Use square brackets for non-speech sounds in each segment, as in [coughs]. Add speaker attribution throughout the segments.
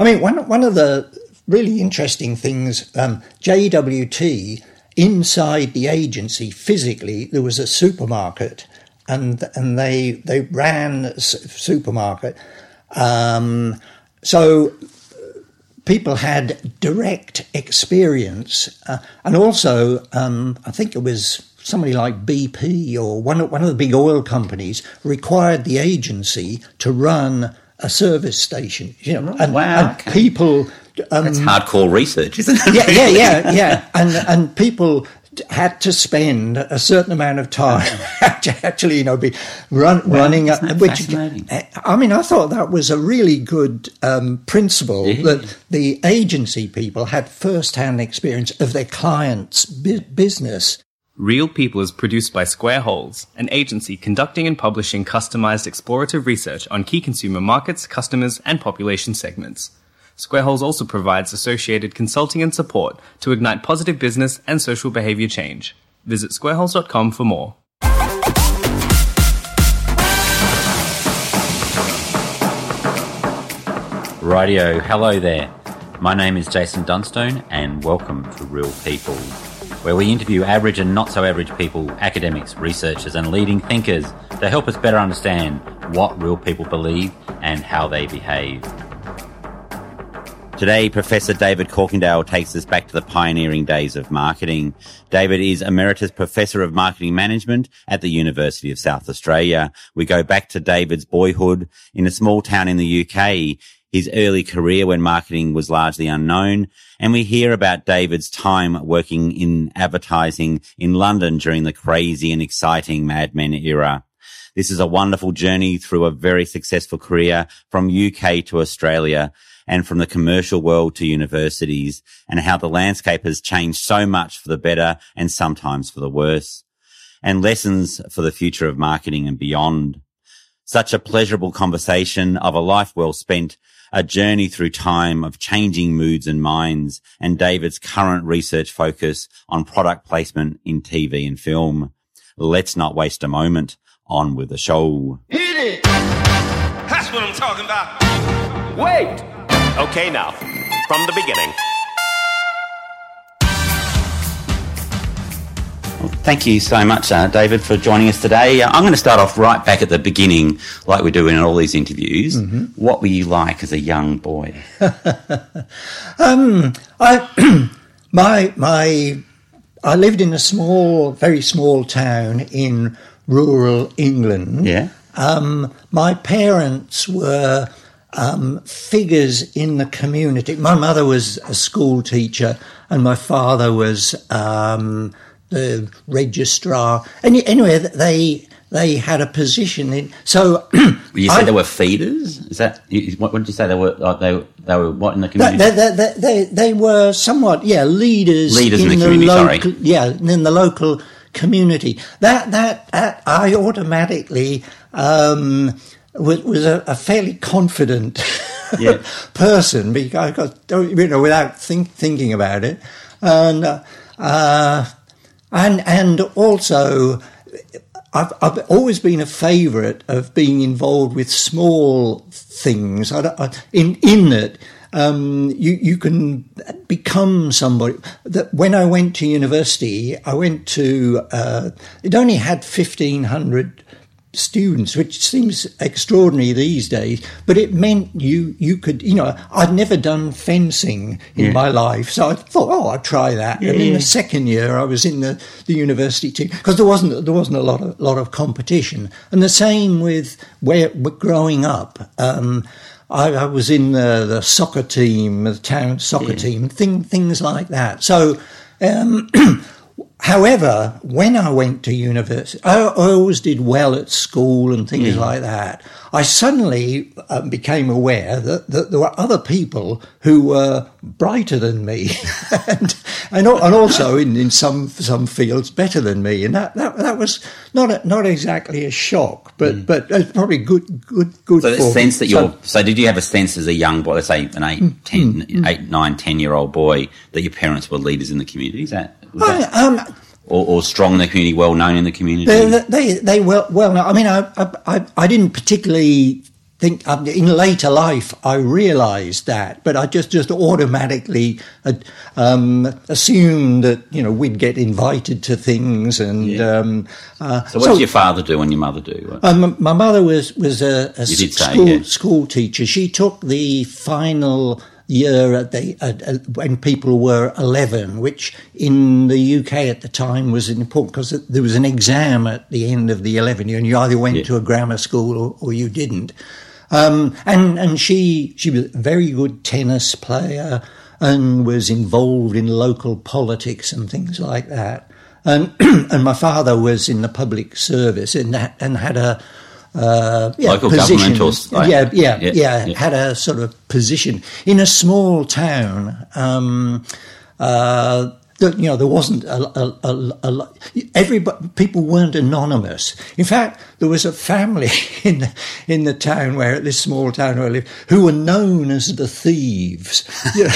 Speaker 1: I mean, one one of the really interesting things, um, JWT inside the agency physically there was a supermarket, and and they they ran a supermarket. Um, so people had direct experience, uh, and also um, I think it was somebody like BP or one one of the big oil companies required the agency to run a service station. You know, and,
Speaker 2: wow,
Speaker 1: and okay. people.
Speaker 2: Um, That's hardcore research, isn't it?
Speaker 1: Yeah, yeah, yeah, [laughs] yeah. And and people had to spend a certain amount of time [laughs] to actually, you know, be run, well, running.
Speaker 2: Up, which I
Speaker 1: mean, I thought that was a really good um, principle yeah. that the agency people had first-hand experience of their clients' bu- business.
Speaker 3: Real People is produced by Squareholes, an agency conducting and publishing customized explorative research on key consumer markets, customers, and population segments. Squareholes also provides associated consulting and support to ignite positive business and social behavior change. Visit squareholes.com for more.
Speaker 2: Radio, hello there. My name is Jason Dunstone, and welcome to Real People where we interview average and not so average people, academics, researchers, and leading thinkers to help us better understand what real people believe and how they behave. Today, Professor David Corkindale takes us back to the pioneering days of marketing. David is Emeritus Professor of Marketing Management at the University of South Australia. We go back to David's boyhood in a small town in the UK his early career when marketing was largely unknown. And we hear about David's time working in advertising in London during the crazy and exciting Mad Men era. This is a wonderful journey through a very successful career from UK to Australia and from the commercial world to universities and how the landscape has changed so much for the better and sometimes for the worse and lessons for the future of marketing and beyond. Such a pleasurable conversation of a life well spent a journey through time of changing moods and minds and David's current research focus on product placement in TV and film. Let's not waste a moment. On with the show.
Speaker 4: Hit it! That's what I'm talking about.
Speaker 5: Wait! Okay, now, from the beginning.
Speaker 2: Well, thank you so much, uh, David, for joining us today. Uh, I'm going to start off right back at the beginning, like we do in all these interviews. Mm-hmm. What were you like as a young boy? [laughs]
Speaker 1: um, I, [clears throat] my, my, I lived in a small, very small town in rural England.
Speaker 2: Yeah.
Speaker 1: Um, my parents were um, figures in the community. My mother was a school teacher, and my father was um, the registrar. And anyway, they they had a position in. So [clears throat]
Speaker 2: you said there were feeders. Is that what, what did you say? They were like they they were what in the community?
Speaker 1: They, they, they, they were somewhat yeah leaders.
Speaker 2: Leaders in, in the, the, community.
Speaker 1: Local, yeah, in the local community. That that, that I automatically um, was, was a, a, fairly confident [laughs] yeah. person because you know without think, thinking about it and. Uh, uh, and and also I've, I've always been a favourite of being involved with small things. I, I, in in that um, you you can become somebody. That when I went to university, I went to uh, it only had fifteen hundred students, which seems extraordinary these days, but it meant you you could you know I'd never done fencing in yeah. my life, so I thought oh I'd try that. Yeah, and in the second year I was in the, the university team because there wasn't there wasn't a lot of lot of competition, and the same with where growing up. Um, I, I, was in the, the, soccer team, the town soccer team, thing, things like that. So. Um, [clears throat] However, when I went to university, I, I, always did well at school and things mm. like that. I suddenly um, became aware that, that, there were other people who were brighter than me, [laughs] and, and, and also in, in some some fields better than me, and that that, that was not a, not exactly a shock, but mm. but it's probably good good good.
Speaker 2: So the sense that you're so, so, did you have a sense as a young boy, let's say an eight, mm, ten, mm, eight, nine, ten year old boy, that your parents were leaders in the community? Is that
Speaker 1: I, um,
Speaker 2: or, or, strong in the community, well known in the community?
Speaker 1: They, they, they well, well known. I mean, I, I, I didn't particularly think um, in later life I realised that, but I just just automatically uh, um, assumed that you know we'd get invited to things and.
Speaker 2: Yeah.
Speaker 1: Um, uh,
Speaker 2: So, what did your father do and your mother do?
Speaker 1: um, my mother was was a, a
Speaker 2: did say, yeah.
Speaker 1: school teacher. She took the final year at the at, at, when people were eleven, which in the UK at the time was important because there was an exam at the end of the eleven year, and you either went
Speaker 2: Yeah.
Speaker 1: to a grammar school or, or you didn't. Um, and and she she was a very good tennis player and was involved in local politics and things like that. And [clears throat] and my father was in the public service and ha- and had a uh, yeah,
Speaker 2: Local
Speaker 1: position.
Speaker 2: government or
Speaker 1: yeah, yeah,
Speaker 2: Yeah,
Speaker 1: yeah,
Speaker 2: yeah.
Speaker 1: had a sort of position in a small town. Um, uh, that, you know, there wasn't a, a, a, a lot. Everybody, people weren't anonymous. In fact, there was a family [laughs] in the, in the town where this small town where I lived who were known as the thieves. [laughs] You know?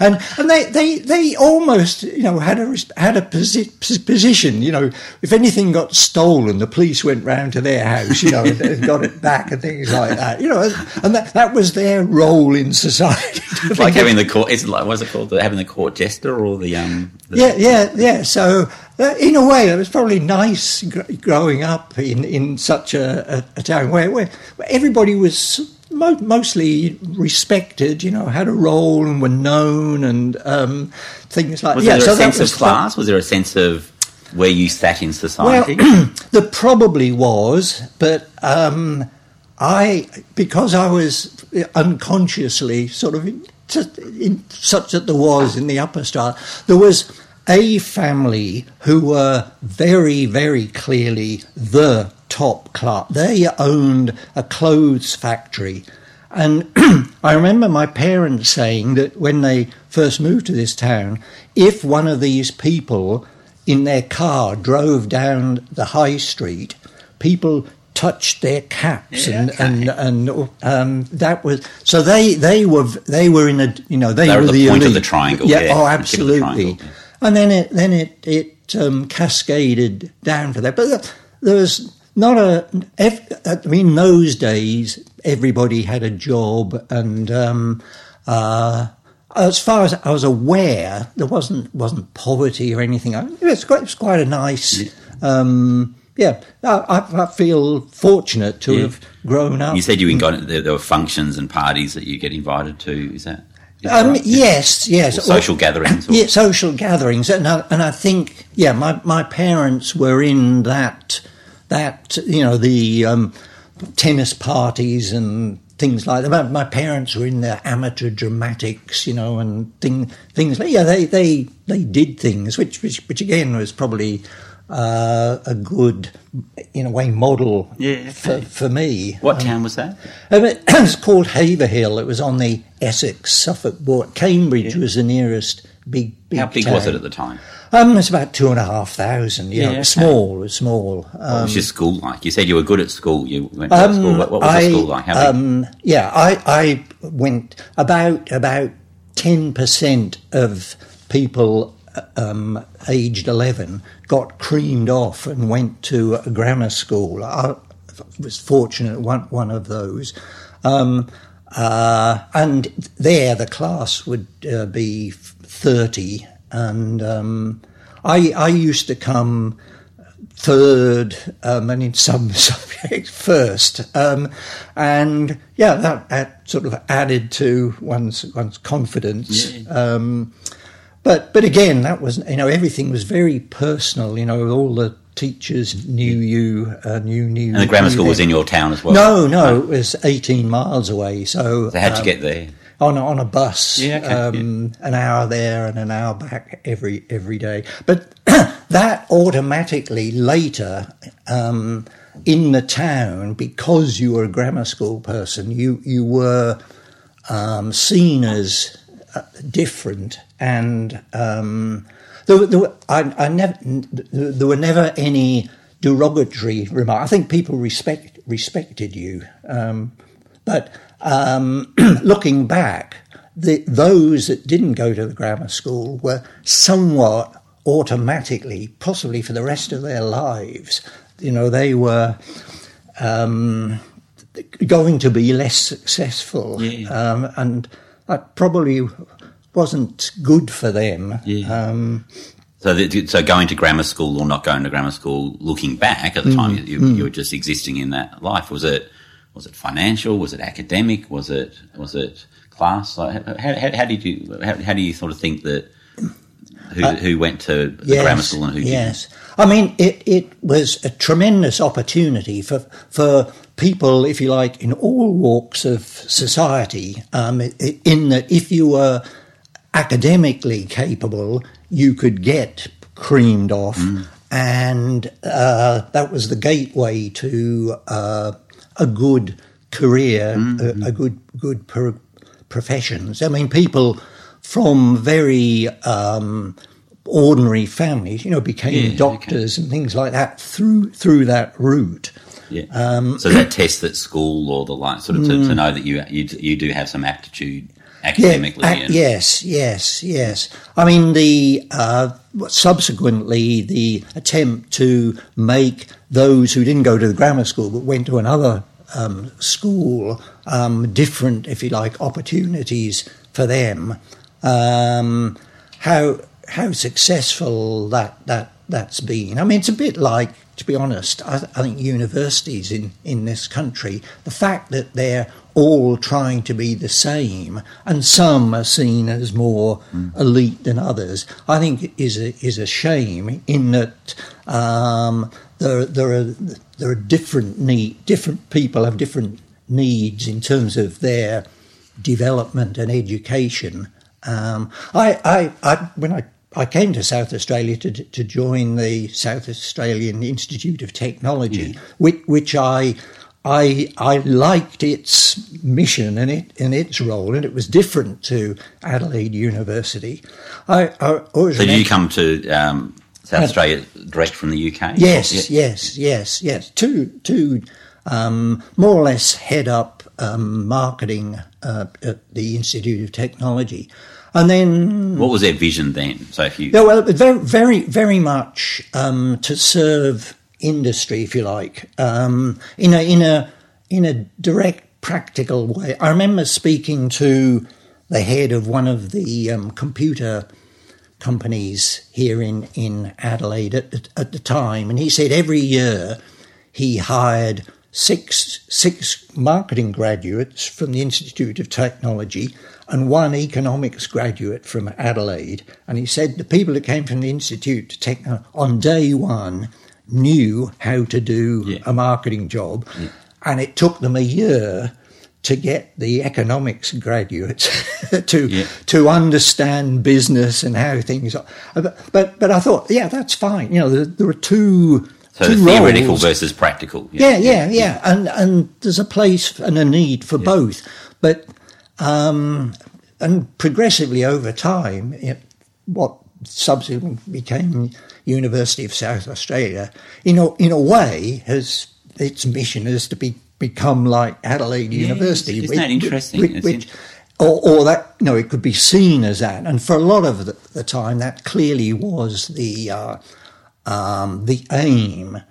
Speaker 1: And and they, they, they almost you know had a had a posi- position you know if anything got stolen the police went round to their house you know and, and got it back and things like that you know and, that, that was their role in society [laughs]
Speaker 2: It's like having the court. It's like what's it called? Having the court jester or the um. The,
Speaker 1: yeah yeah yeah so uh, in a way it was probably nice gr- growing up in in such a, a, a town where where everybody was mo- mostly respected you know had a role and were known and um, things like
Speaker 2: Was
Speaker 1: yeah
Speaker 2: there
Speaker 1: so
Speaker 2: a sense of class? Was there a sense of where you sat in society?
Speaker 1: Well, [clears throat] there probably was, but um, I, because I was unconsciously sort of in, in, such that there was in the upper strata, there was a family who were very, very clearly the top class. They owned a clothes factory. And [clears throat] I remember my parents saying that when they first moved to this town, if one of these people in their car drove down the high street, people touched their caps and and and um, that was so they they were they were in a you know they,
Speaker 2: They were at the point of the triangle,
Speaker 1: yeah,
Speaker 2: yeah,
Speaker 1: oh
Speaker 2: the of the
Speaker 1: absolutely and then it then it it um, cascaded down for that. But there was not a I mean in those days everybody had a job and um, uh, as far as I was aware, there wasn't wasn't poverty or anything. It was quite, it was quite a nice. Um, yeah, I, I feel fortunate to
Speaker 2: Yeah.
Speaker 1: have grown up.
Speaker 2: you said you got there, there were functions and parties that you get invited to. Is that? is
Speaker 1: Um,
Speaker 2: right?
Speaker 1: Yes, yes.
Speaker 2: Or social gatherings or-
Speaker 1: Yeah, social gatherings, and I, and I think yeah, my my parents were in that that you know the um, tennis parties and things like that. My, my parents were in the amateur dramatics, you know, and thing, things like yeah, they they they did things, which which, which again was probably. Uh, a good, in a way, model
Speaker 2: Yeah,
Speaker 1: for, for me.
Speaker 2: What town was that?
Speaker 1: Um, it [clears throat] was called Haverhill. It was on the Essex Suffolk border. Cambridge was the nearest big, big
Speaker 2: How big
Speaker 1: town.
Speaker 2: was it at the time?
Speaker 1: Um, it's about two and a half thousand. You
Speaker 2: Yeah,
Speaker 1: know,
Speaker 2: okay.
Speaker 1: small. It was small.
Speaker 2: What
Speaker 1: Um,
Speaker 2: was your school like? You said you were good at school. You went to
Speaker 1: um,
Speaker 2: school. What, what was
Speaker 1: I,
Speaker 2: the school like? How big?
Speaker 1: um, yeah, I, I went about about ten percent of people um, aged eleven got creamed off and went to a grammar school. I was fortunate one one of those. Um, uh, and there, the class would uh, be thirty, and um, I I used to come third, um, and in some [laughs] subjects first. Um, and yeah, that, that sort of added to one's one's confidence. Um, but but again, that was you know everything was very personal. You know, all the teachers knew you, uh, knew knew.
Speaker 2: and the grammar school was in your town as well.
Speaker 1: No, no, it was eighteen miles away. So
Speaker 2: So how'd you
Speaker 1: um,
Speaker 2: get there?
Speaker 1: On a, on a bus.
Speaker 2: Yeah, okay,
Speaker 1: um, An hour there and an hour back every every day. But [clears throat] that automatically later um, in the town, because you were a grammar school person, you you were um, seen as uh, different and. Um, there, were- there, were- I, I never, there were never any derogatory remarks. I think people respect respected you, um, but um, [clears throat] looking back, the, those that didn't go to the grammar school were somewhat automatically, possibly for the rest of their lives. You know, they were um, going to be less successful,
Speaker 2: Yeah.
Speaker 1: um, and that probably wasn't good for them.
Speaker 2: Yeah.
Speaker 1: Um,
Speaker 2: So, that, so going to grammar school or not going to grammar school, looking back at the time,
Speaker 1: Mm.
Speaker 2: you, you were just existing in that life. Was it was it financial? Was it academic? Was it was it class? Like, how, how, how did you how, how do you sort of think that who, who went to the grammar school and who didn't?
Speaker 1: Uh, yes. I mean, it, it was a tremendous opportunity for for people, if you like, in all walks of society. Um, in that, if you were academically capable, you could get creamed off, and uh, that was the gateway to uh, a good career, a, a good good pro- professions. I mean, people from very um, ordinary families, you know, became
Speaker 2: Yeah,
Speaker 1: doctors and things like that through through that route.
Speaker 2: Yeah.
Speaker 1: Um,
Speaker 2: so that test at school or the like, sort of to, to know that you you you do have some aptitude academically.
Speaker 1: ac-
Speaker 2: and,
Speaker 1: yes, yes, yes. I mean, the uh, subsequently the attempt to make those who didn't go to the grammar school but went to another um, school um, different, if you like, opportunities for them. Um, how how successful that that that's been. I mean, it's a bit like, to be honest, I, I think universities in in this country, the fact that they're all trying to be the same, and some are seen as more elite than others, I think is a is a shame. In that um, there there are there are different need different people have different needs in terms of their development and education. Um, I, I, I, when I, I came to South Australia to, to join the South Australian Institute of Technology, which, which I, I, I liked its mission and it and its role, and it was different to Adelaide University. I, I always
Speaker 2: So did you come to um, South Australia direct from the UK?
Speaker 1: Yes,
Speaker 2: Yeah.
Speaker 1: yes, yes, yes. To to um, more or less head up um, marketing uh, at the Institute of Technology, and then
Speaker 2: What was their vision then? So if you
Speaker 1: yeah, well, very, very, very much um, to serve industry, if you like, um, in a in a in a direct, practical way. I remember speaking to the head of one of the um, computer companies here in in Adelaide at the, at the time, and he said every year he hired six six marketing graduates from the Institute of Technology and one economics graduate from Adelaide. And he said the people that came from the Institute on day one knew how to do
Speaker 2: Yeah.
Speaker 1: a marketing job, and it took them a year to get the economics graduates [laughs] to
Speaker 2: Yeah.
Speaker 1: to understand business and how things are. But but, but I thought, yeah, that's fine. You know, there, there are two.
Speaker 2: so
Speaker 1: two
Speaker 2: the theoretical
Speaker 1: roles.
Speaker 2: versus practical.
Speaker 1: Yeah, yeah, yeah, and and there's a place and a need for both, but um, and progressively over time, it, what subsequently became University of South Australia, in a, in a way, has its mission is to be become like Adelaide University.
Speaker 2: isn't that
Speaker 1: which-
Speaker 2: interesting?
Speaker 1: which- which- or, or that no, it could be seen as that, and for a lot of the, the time, that clearly was the uh, um, the aim,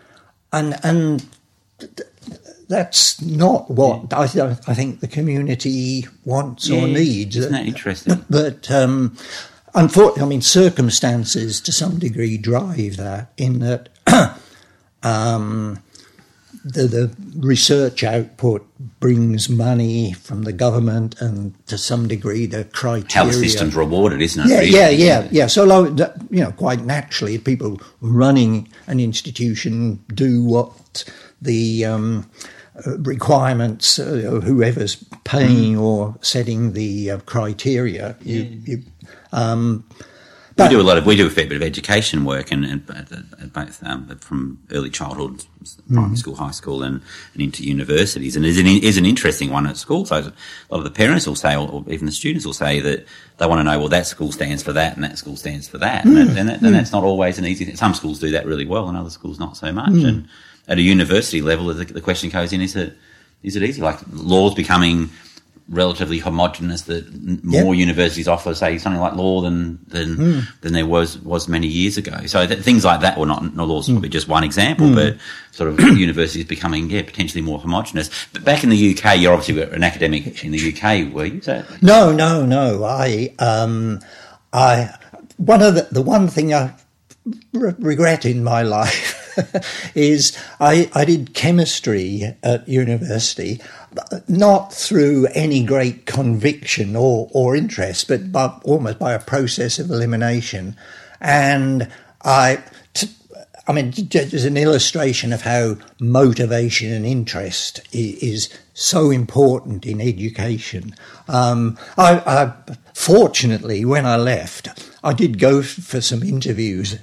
Speaker 1: and and th- that's not what I, th- I think the community wants or needs.
Speaker 2: Isn't that interesting?
Speaker 1: But um, unfortunately, I mean, circumstances to some degree drive that. In that, [clears throat] um, the, the research output brings money from the government, and to some degree, the criteria.
Speaker 2: How the system's rewarded, isn't it?
Speaker 1: Yeah,
Speaker 2: really?
Speaker 1: yeah, yeah, yeah. So, that- you know, quite naturally, people running an institution do what the um, uh, requirements, uh, whoever's paying or setting the uh, criteria. You, you, um,
Speaker 2: we do a lot of we do a fair bit of education work and, and at, both um, from early childhood, primary school, high school, and, and into universities. And is an is an interesting one at school. So a lot of the parents will say, or, or even the students will say that they want to know, well, that school stands for that, and that school stands for that, and, that, and, that, and that's not always an easy. thing. Some schools do that really well, and other schools not so much. And at a university level, the, the question goes in: Is it is it easy? Like laws becoming relatively homogenous that more
Speaker 1: Yep.
Speaker 2: universities offer, say, something like law than than
Speaker 1: Hmm.
Speaker 2: than there was was many years ago. So th- things like that, well, not, not law's
Speaker 1: Hmm.
Speaker 2: probably just one example, but sort of [coughs] universities becoming yeah potentially more homogenous. But back in the UK, you're obviously an academic in the UK, were you? So,
Speaker 1: No, no, no. I, um, I, one of the, the one thing I re- regret in my [laughs] life is I, I did chemistry at university, not through any great conviction or, or interest, but by, almost by a process of elimination. And I, t- I mean, just as an illustration of how motivation and interest i- is so important in education. Um, I, I, fortunately, when I left, I did go for some interviews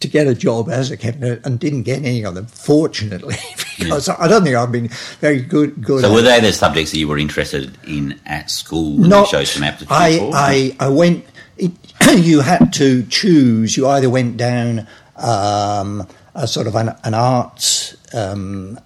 Speaker 1: to get a job as a cabinet and didn't get any of them. Fortunately, [laughs] because I don't think I've been very good. Good.
Speaker 2: so were they the subjects that you were interested in at school?
Speaker 1: Not
Speaker 2: some aptitude
Speaker 1: I,
Speaker 2: for?
Speaker 1: I, I went. It, [clears throat] you had to choose. You either went down um, a sort of an, an arts um,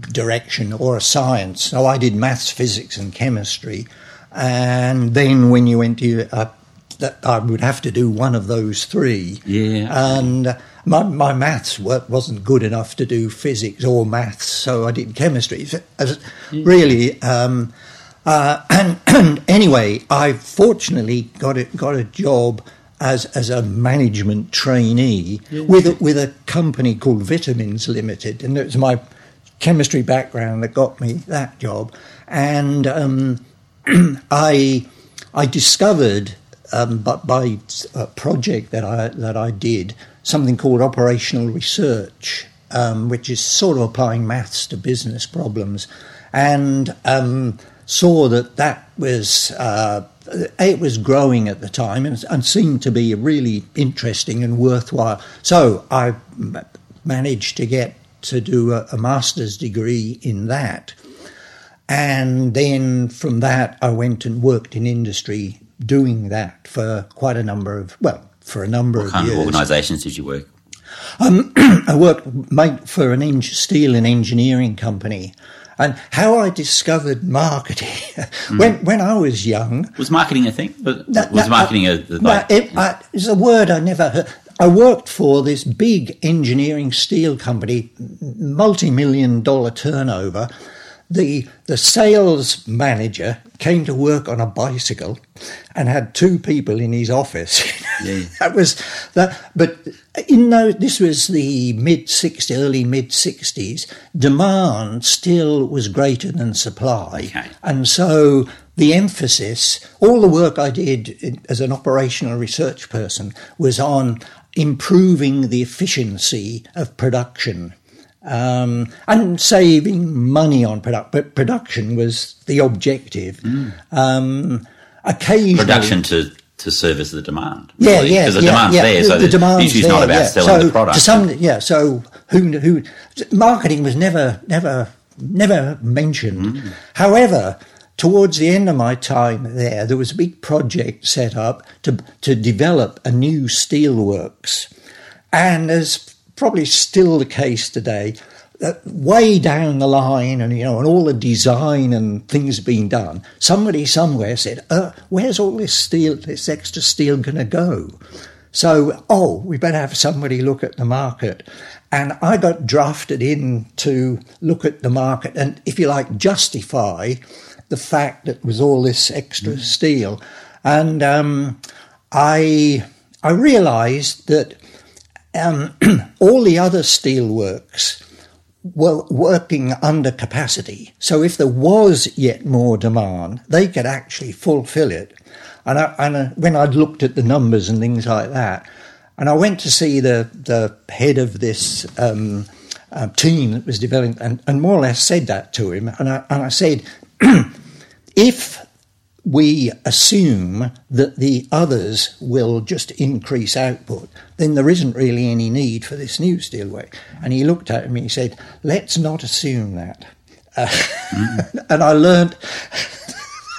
Speaker 1: direction or a science. So I did maths, physics, and chemistry. And then when you went to, uh, that I would have to do one of those three.
Speaker 2: Yeah.
Speaker 1: And my, my maths wa- wasn't good enough to do physics or maths, so I did chemistry. As- Really, um, uh, [clears throat] and, and anyway, I fortunately got it got a job as as a management trainee with a, with a company called Vitamins Limited, and it was my chemistry background that got me that job. And um, [clears throat] I I discovered um, but by a project that I that I did something called operational research, um, which is sort of applying maths to business problems, and um, saw that that was. Uh, it was growing at the time and, and seemed to be really interesting and worthwhile. So I managed to get to do a, a master's degree in that. And then from that, I went and worked in industry doing that for quite a number of, well, for a number
Speaker 2: what
Speaker 1: of
Speaker 2: kind
Speaker 1: years.
Speaker 2: of organisations did you work?
Speaker 1: Um, [clears throat] I worked for an eng- steel and engineering company. And how I discovered marketing [laughs] hmm. when when I was young,
Speaker 2: Was marketing a thing? Was,
Speaker 1: no,
Speaker 2: was
Speaker 1: no,
Speaker 2: marketing
Speaker 1: I-
Speaker 2: a, a
Speaker 1: no,
Speaker 2: like,
Speaker 1: it, I, it's a word I never heard. I worked for this big engineering steel company, multi-million dollar turnover. The the sales manager came to work on a bicycle and had two people in his office. [laughs]
Speaker 2: Yeah.
Speaker 1: that was that. But in those, this was the mid 60s, early mid 60s. Demand still was greater than supply.
Speaker 2: Okay.
Speaker 1: And so the emphasis, all the work I did as an operational research person was on improving the efficiency of production um, and saving money on product. But production was the objective. Um, occasionally,
Speaker 2: production to, to service the demand.
Speaker 1: yeah,
Speaker 2: really,
Speaker 1: yeah,
Speaker 2: Because the
Speaker 1: yeah,
Speaker 2: demand's
Speaker 1: yeah.
Speaker 2: there, so
Speaker 1: the,
Speaker 2: the,
Speaker 1: demand's
Speaker 2: issue's
Speaker 1: there,
Speaker 2: not about
Speaker 1: yeah.
Speaker 2: selling
Speaker 1: so
Speaker 2: the product.
Speaker 1: To some, yeah. So who who marketing was never never never mentioned.
Speaker 2: Mm.
Speaker 1: However, towards the end of my time there, there was a big project set up to to develop a new steelworks, and as probably still the case today. Uh, way down the line, and you know, and all the design and things being done. Somebody somewhere said, uh, "Where's all this steel, this extra steel, going to go?" So, oh, we better have somebody look at the market. And I got drafted in to look at the market and, if you like, justify the fact that was all this extra steel. And um, I, I realized that um, [clears throat] all the other steelworks were working under capacity. So if there was yet more demand, they could actually fulfill it. And, I, and uh, when I'd looked at the numbers and things like that, and I went to see the, the head of this um, uh, team that was developing, and, and more or less said that to him. And I, and I said, [clears throat] if we assume that the others will just increase output, then there isn't really any need for this new steelwork. And he looked at me and he said, let's not assume that. Uh, [laughs] and I learned [laughs]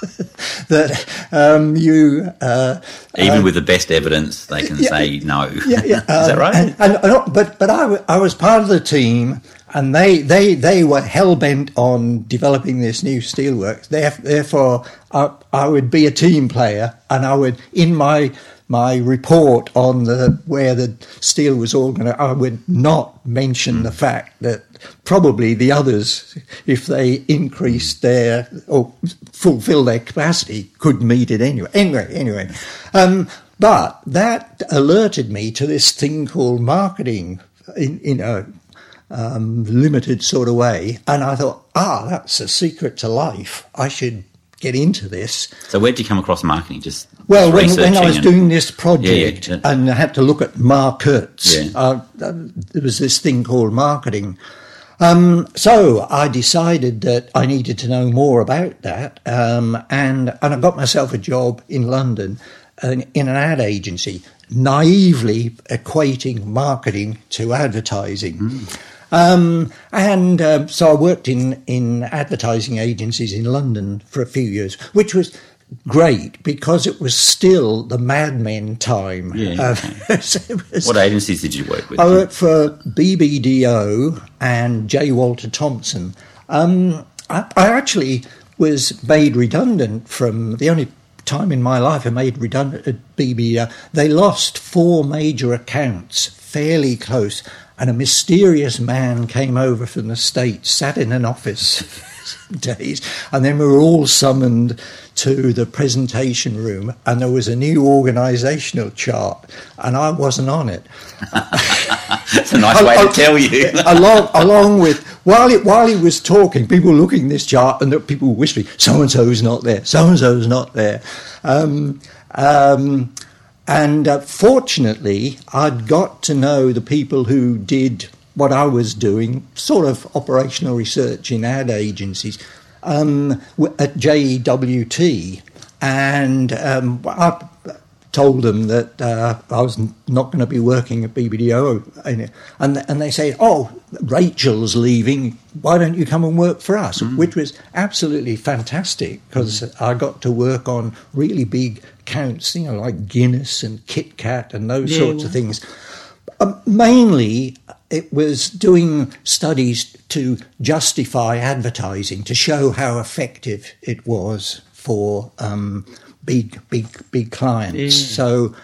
Speaker 1: that um, you. Uh,
Speaker 2: Even with the best evidence, they can
Speaker 1: yeah,
Speaker 2: say no.
Speaker 1: yeah, yeah. [laughs]
Speaker 2: Is that
Speaker 1: um,
Speaker 2: right?
Speaker 1: And, and, and- but but I, wa- I was part of the team and they they they were hell bent on developing this new steelworks. Therefore, I, I would be a team player, and I would in my my report on the where the steel was all organized, I would not mention the fact that probably the others, if they increased their or fulfill their capacity, could meet it anyway. Anyway, anyway, um, but that alerted me to this thing called marketing in, in a um, limited sort of way, and I thought, ah, that's a secret to life. I should get into this.
Speaker 2: So where did you come across marketing? Just
Speaker 1: well, when, when I was and... doing this project yeah, yeah, yeah. and I had to look at markets, uh, uh, there was this thing called marketing. Um, so I decided that I needed to know more about that, um, and and I got myself a job in London in an ad agency, naively equating marketing to advertising. Mm. Um, and uh, so I worked in, in advertising agencies in London for a few years, which was great because it was still the Mad Men time.
Speaker 2: Yeah, uh, [laughs] was, what agencies did you work with?
Speaker 1: I worked for BBDO and J. Walter Thompson. Um, I, I, actually was made redundant from the only time in my life I made redundant at BBDO. They lost four major accounts fairly close and a mysterious man came over from the States, sat in an office [laughs] days, and then we were all summoned to the presentation room, and there was a new organisational chart, and I wasn't on it.
Speaker 2: It's a nice way to [laughs] tell you. [laughs]
Speaker 1: along, along with while it, while he was talking, people were looking at this chart, and people were whispering, "So and so's not there. So and so's not there." Um, um, and uh, fortunately, I'd got to know the people who did what I was doing, sort of operational research in ad agencies um, at JWT. And um, I told them that uh, I was not going to be working at BBDO. And, and they said, Oh, Rachel's leaving. Why don't you come and work for us? Mm. Which was absolutely fantastic because mm. I got to work on really big counts, you know, like Guinness and Kit Kat and those yeah, sorts of things. Um, mainly, it was doing studies to justify advertising, to show how effective it was for um, big, big, big clients. Yeah. So,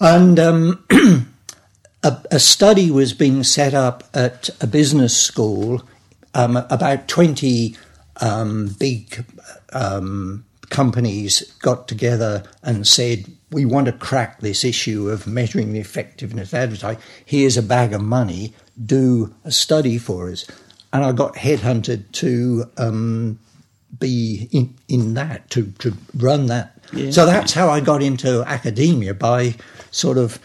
Speaker 1: and um, [clears throat] a, a, study was being set up at a business school. Um, about 20 um, big um, companies got together and said, we want to crack this issue of measuring the effectiveness of advertising. Here's a bag of money. Do a study for us. And I got headhunted to um, be in, in that, to, to run that. Yeah. So that's how I got into academia by sort of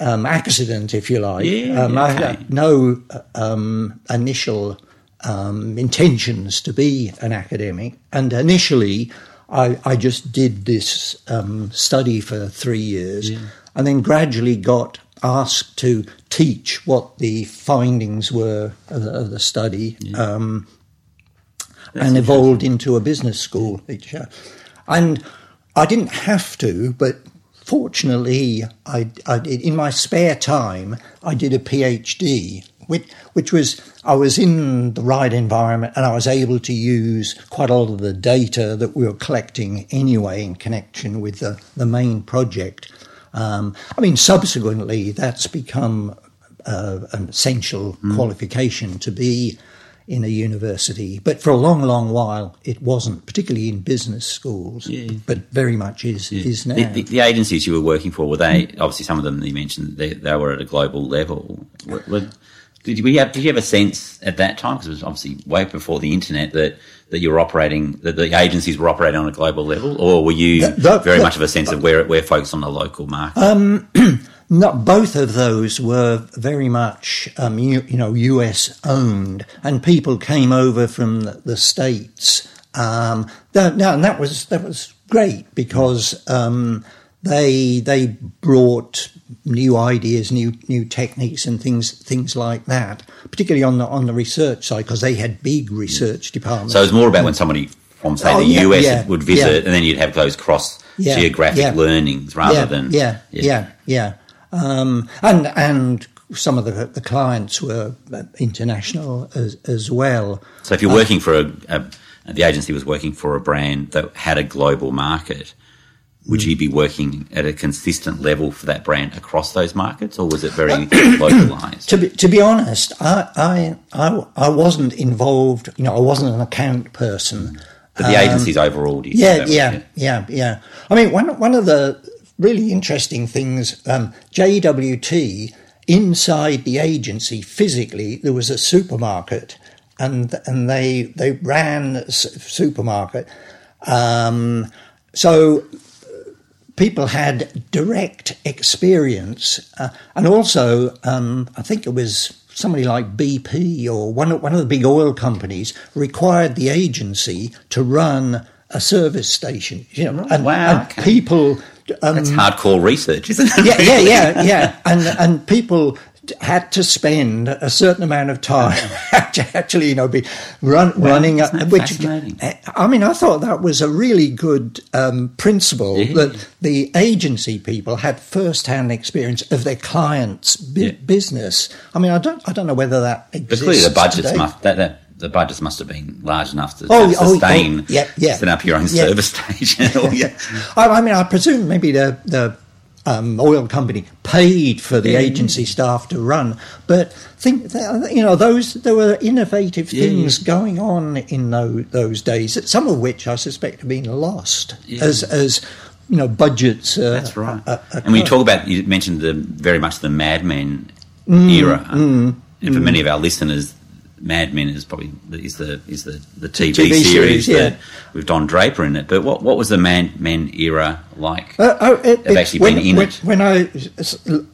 Speaker 1: um, accident, if you like.
Speaker 2: Yeah, um,
Speaker 1: I had no um, initial um, intentions to be an academic. And initially, I, I just did this um, study for three years yeah. and then gradually got asked to teach what the findings were of the, of the study yeah. um, and evolved into a business school teacher. And I didn't have to, but fortunately, I, I did, in my spare time, I did a PhD which, which was I was in the right environment and I was able to use quite a lot of the data that we were collecting anyway in connection with the, the main project. Um, I mean, subsequently, that's become uh, an essential mm. qualification to be in a university. But for a long, long while, it wasn't, particularly in business schools. Yeah. But very much is yeah. is now.
Speaker 2: The, the, the, agencies you were working for were they obviously some of them you mentioned they, they were at a global level. Were, were, did we have? Did you have a sense at that time, because it was obviously way before the internet, that that you were operating, that the agencies were operating on a global level, or were you the, the, very the, much of a sense of where we're focused on the local market?
Speaker 1: Um, [clears throat] not both of those were very much, um, you, you, know, US owned, and people came over from the, the states. Um, that, and that was that was great because um, they they brought new ideas, new new techniques, and things things like that. Particularly on the on the research side, because they had big research departments.
Speaker 2: So it was more about when somebody from say oh, the yeah, US yeah, would visit, yeah. and then you'd have those cross geographic learnings rather than
Speaker 1: yeah yeah yeah. Um, and and some of the, the clients were uh, international as, as well.
Speaker 2: So if you're working for a, a, the agency was working for a brand that had a global market, would you be working at a consistent level for that brand across those markets, or was it very [coughs] localized?
Speaker 1: To be, to be honest, I, I, I, I wasn't involved, you know, I wasn't an account person.
Speaker 2: But the agencies overall, do you
Speaker 1: Yeah, yeah, yeah, yeah. I mean, one one of the really interesting things, um, JWT inside the agency physically, there was a supermarket, and and they they ran a supermarket, um, so people had direct experience, uh, and also um, I think it was somebody like BP or one of, one of the big oil companies required the agency to run a service station. You know, and,
Speaker 2: Wow,
Speaker 1: and
Speaker 2: okay.
Speaker 1: people. Um,
Speaker 2: That's hardcore research, isn't it?
Speaker 1: yeah, yeah, yeah, [laughs] yeah, and and people had to spend a certain amount of time [laughs] actually, you know, be run, running.
Speaker 2: isn't
Speaker 1: A,
Speaker 2: that
Speaker 1: which? I mean, I thought that was a really good um, principle
Speaker 2: Yeah.
Speaker 1: that the agency people had first-hand experience of their clients' bu-
Speaker 2: Yeah.
Speaker 1: business. I mean, I don't, I don't know whether that
Speaker 2: But
Speaker 1: exists.
Speaker 2: clearly, the budgets
Speaker 1: today.
Speaker 2: must that, that the budgets must have been large enough to,
Speaker 1: Oh, oh, oh,
Speaker 2: sustain
Speaker 1: yeah, yeah.
Speaker 2: set up your own
Speaker 1: Yeah.
Speaker 2: service [laughs] station. [laughs]
Speaker 1: Yeah. I, I mean, I presume maybe the the um, oil company paid for the agency staff to run, but think that, you know those there were innovative
Speaker 2: Yeah,
Speaker 1: things going on in those, those days. Some of which I suspect have been lost
Speaker 2: Yeah.
Speaker 1: as as you know budgets. Uh,
Speaker 2: That's right.
Speaker 1: uh, uh,
Speaker 2: and when you talk about, you mentioned the very much the Mad Men
Speaker 1: Mm,
Speaker 2: era, and for many of our listeners, Mad Men is probably is the is the, the TV,
Speaker 1: TV
Speaker 2: series,
Speaker 1: series, yeah.
Speaker 2: with Don Draper in it. But what what was the Mad Men era like?
Speaker 1: Uh, oh, it,
Speaker 2: Have actually
Speaker 1: when,
Speaker 2: been in
Speaker 1: when,
Speaker 2: it.
Speaker 1: when I,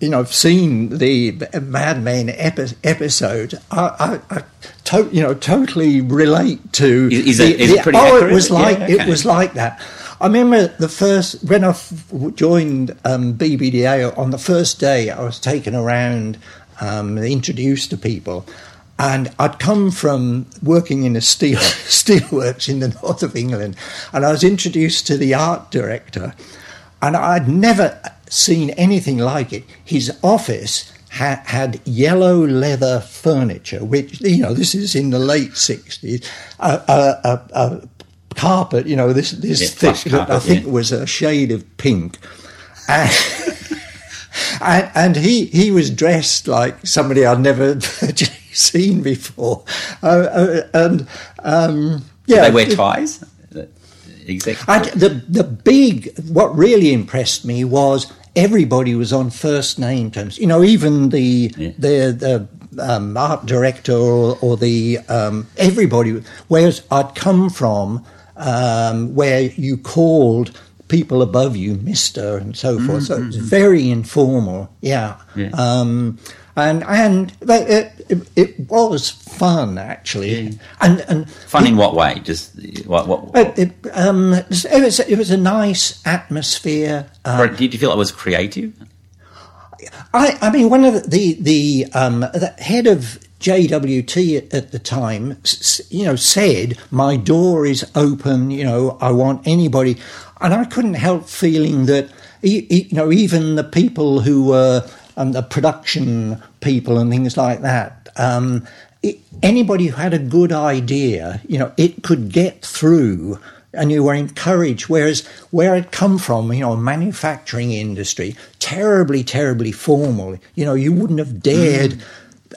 Speaker 1: you know, have seen the Mad Men epi- episode, I, I, I to, you know, totally relate to.
Speaker 2: Is- is
Speaker 1: the,
Speaker 2: it- is it
Speaker 1: the-
Speaker 2: pretty
Speaker 1: oh,
Speaker 2: accurate?
Speaker 1: it was like
Speaker 2: Yeah,
Speaker 1: it was like that. I remember the first when I f- joined um, BBDO on the first day, I was taken around, um, introduced to people. And I'd come from working in a steel [laughs] steelworks in the north of England, and I was introduced to the art director, and I'd never seen anything like it. His office ha- had yellow leather furniture, which you know this is in the late sixties. A, a, a, a carpet, you know, this this
Speaker 2: Yeah,
Speaker 1: thick that I think
Speaker 2: yeah.
Speaker 1: was a shade of pink. And, [laughs] and, and he, he was dressed like somebody I'd never [laughs] seen before. Uh, uh, and um,
Speaker 2: Did
Speaker 1: yeah,
Speaker 2: they wear ties? Exactly.
Speaker 1: I, the the big what really impressed me was everybody was on first name terms. You know, even the
Speaker 2: Yeah.
Speaker 1: the the um, art director or, or the um, everybody. Whereas I'd come from, um, where you called people above you Mister and so forth. So it was very informal. Yeah.
Speaker 2: Yeah.
Speaker 1: Um, and and but it, it, it was fun actually, and and
Speaker 2: Fun in what way? Just what? what,
Speaker 1: it, it, um, it was it was a nice atmosphere.
Speaker 2: Or did you feel it was creative?
Speaker 1: I, I mean, one of the the, the, um, the head of JWT at, the time, you know, said, "My door is open. You know, I want anybody," and I couldn't help feeling that, you know, even the people who were um, the production people and things like that. Um, it, anybody who had a good idea, you know, it could get through and you were encouraged. Whereas where it come from, you know, manufacturing industry, terribly, terribly formal. You know, you wouldn't have dared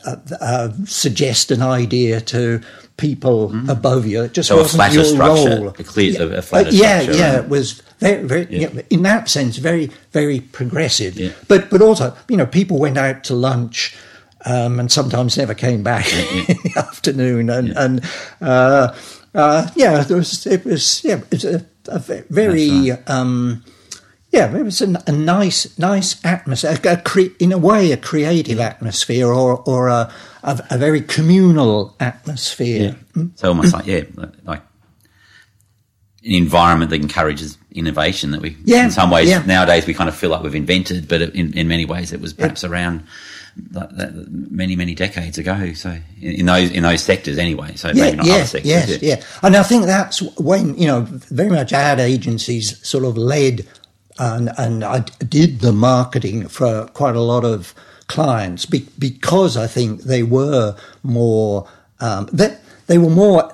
Speaker 1: uh, uh, suggest an idea to people above you. It just
Speaker 2: So
Speaker 1: wasn't your
Speaker 2: structure,
Speaker 1: role.
Speaker 2: a clear-
Speaker 1: yeah.
Speaker 2: a flatter
Speaker 1: Uh, yeah,
Speaker 2: structure,
Speaker 1: yeah.
Speaker 2: right?
Speaker 1: It was very, very.
Speaker 2: Yeah.
Speaker 1: yeah, in that sense, very, very progressive.
Speaker 2: Yeah.
Speaker 1: But, but also, you know, people went out to lunch. Um, and sometimes never came back [laughs] in the afternoon, and and uh, uh, yeah, there was it was yeah, it was a, a ve- very um, yeah, it was a, a nice nice atmosphere, a, cre- in a way, a creative atmosphere, or or a a, a very communal atmosphere. Hmm?
Speaker 2: So almost like yeah, like an environment that encourages innovation that we
Speaker 1: Yeah,
Speaker 2: in some ways
Speaker 1: yeah.
Speaker 2: nowadays we kind of feel like we've invented, but in, in many ways it was perhaps around like that many many decades ago. So in, in those in those sectors anyway. So
Speaker 1: Yeah,
Speaker 2: maybe not other
Speaker 1: yes,
Speaker 2: sectors.
Speaker 1: yes, yeah. And I think that's when, you know, very much ad agencies sort of led and, and I did the marketing for quite a lot of clients be, because I think they were more um, they, they were more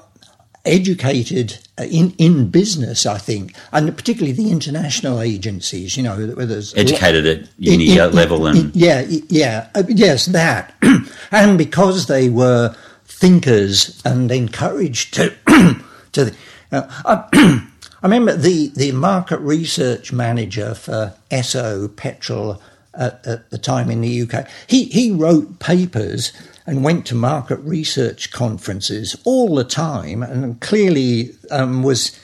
Speaker 1: educated in in business, I think, and particularly the international agencies. You know, where there's
Speaker 2: educated at uni in, in, level and
Speaker 1: yeah, yeah, uh, yes, that, [clears throat] and because they were thinkers and encouraged to [clears throat] to. Uh, [clears throat] I, remember the, the market research manager for Esso Petrol at, at, the time in the UK. He, he wrote papers and went to market research conferences all the time and clearly um, was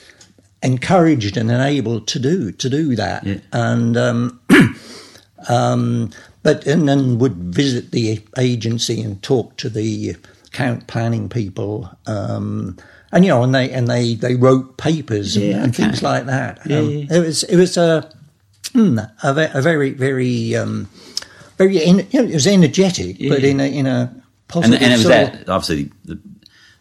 Speaker 1: encouraged and enabled to do to do that. Yeah. And um, [clears throat] um, but and then would visit the agency and talk to the account planning people. Um, and you know, and they and they they wrote papers yeah, and, and okay. things like that. Yeah, um, yeah. It was it was a hmm, a, a very very um, very you know, it was energetic, but in a in a positive.
Speaker 2: And, and it was that obviously the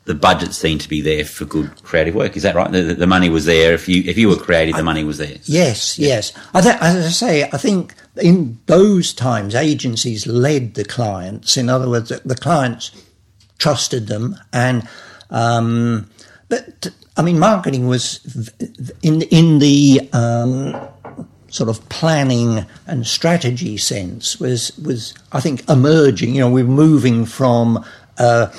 Speaker 2: the budget seemed to be there for good creative work. Is that right? The, the money was there. If you if you were creative, the money was there.
Speaker 1: Yes, yes. I th- as I say, I think in those times agencies led the clients. In other words, the, the clients trusted them and. Um, but I mean, marketing was in in the um, sort of planning and strategy sense was was I think emerging. You know, we're moving from uh,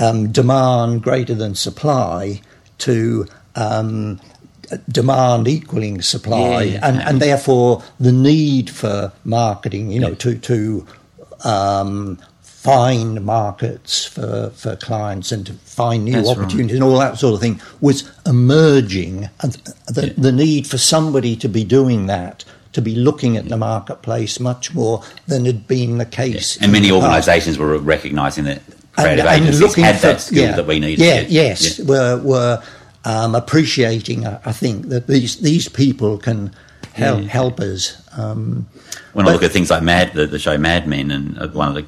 Speaker 1: um, demand greater than supply to um, demand equaling supply, yeah, and, and therefore the need for marketing. You know, yeah. to to um, find markets for, for clients and to find new That's opportunities right. and all that sort of thing was emerging. And the, yeah. the need for somebody to be doing that to be looking at the marketplace much more than had been the case.
Speaker 2: Yeah. And many organisations were recognising that creative and, agencies and had for, that skill yeah, that we needed.
Speaker 1: Yeah, yes, yeah. were were um, appreciating. I think that these these people can help help us. Um,
Speaker 2: when I look at things like Mad, the, the show Mad Men, and uh, one of the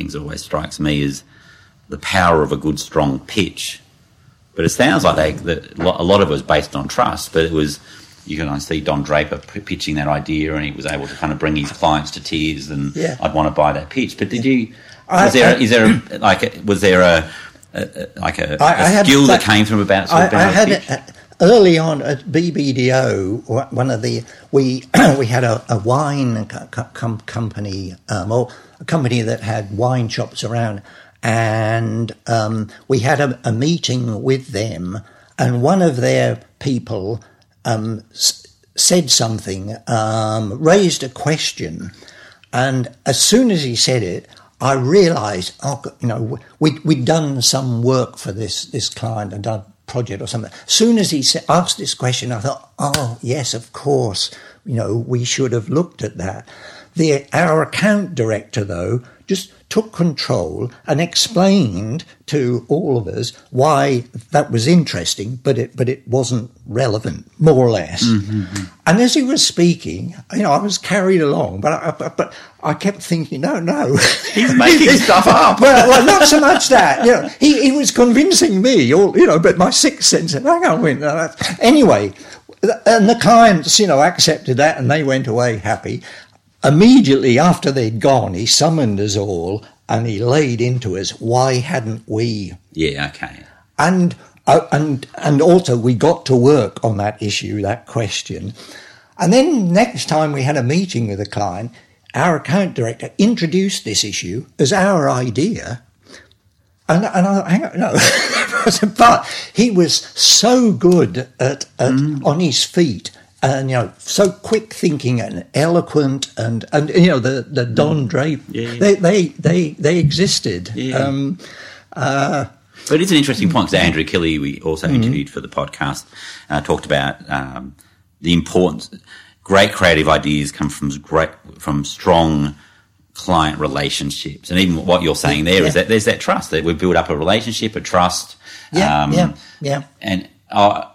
Speaker 2: things that always strikes me is the power of a good, strong pitch. But it sounds like they, that a lot of it was based on trust, but it was you can see Don Draper pitching that idea, and he was able to kind of bring his clients to tears, and yeah. I'd want to buy that pitch. But did you? Was I, there? I, is there a, like? Was there a, a like a, a skill that, that, came from about? Sort of I,
Speaker 1: I had early on at BBDO. One of the we [clears throat] we had a, a wine co- company um, or a company that had wine shops around, and um, we had a, a, meeting with them, and one of their people um, s- said something, um, raised a question, and as soon as he said it, I realised, oh, you know, we we'd done some work for this this client and done project or something. As soon as he asked this question, I thought, oh yes, of course, you know, we should have looked at that. The, our account director, though, just took control and explained to all of us why that was interesting, but it but it wasn't relevant, more or less. Mm-hmm. And as he was speaking, you know, I was carried along, but I, but I kept thinking, no, no, [laughs]
Speaker 2: he's making [laughs] stuff up.
Speaker 1: well, well, not so much that. You know, he, he was convincing me, or you know, but my sixth sense said, hang on, wait, anyway. And the clients, you know, accepted that and they went away happy. Immediately after they'd gone, he summoned us all and he laid into us, why hadn't we?
Speaker 2: Yeah, okay.
Speaker 1: And uh, and and also we got to work on that issue, that question. And then next time we had a meeting with a client, our account director introduced this issue as our idea. And, and I hang on, no, [laughs] but he was so good at, at mm. on his feet and you know so quick thinking and eloquent and and you know the the Don mm. Draper yeah, yeah. they they they they existed. Yeah. Um,
Speaker 2: uh, but it's an interesting point because Andrew Kelly, we also mm-hmm. interviewed for the podcast, uh, talked about um, the importance. Great creative ideas come from great from strong client relationships, and even what you're saying there is that there's that trust that we build up a relationship, a trust.
Speaker 1: Yeah, um, yeah, yeah.
Speaker 2: And uh,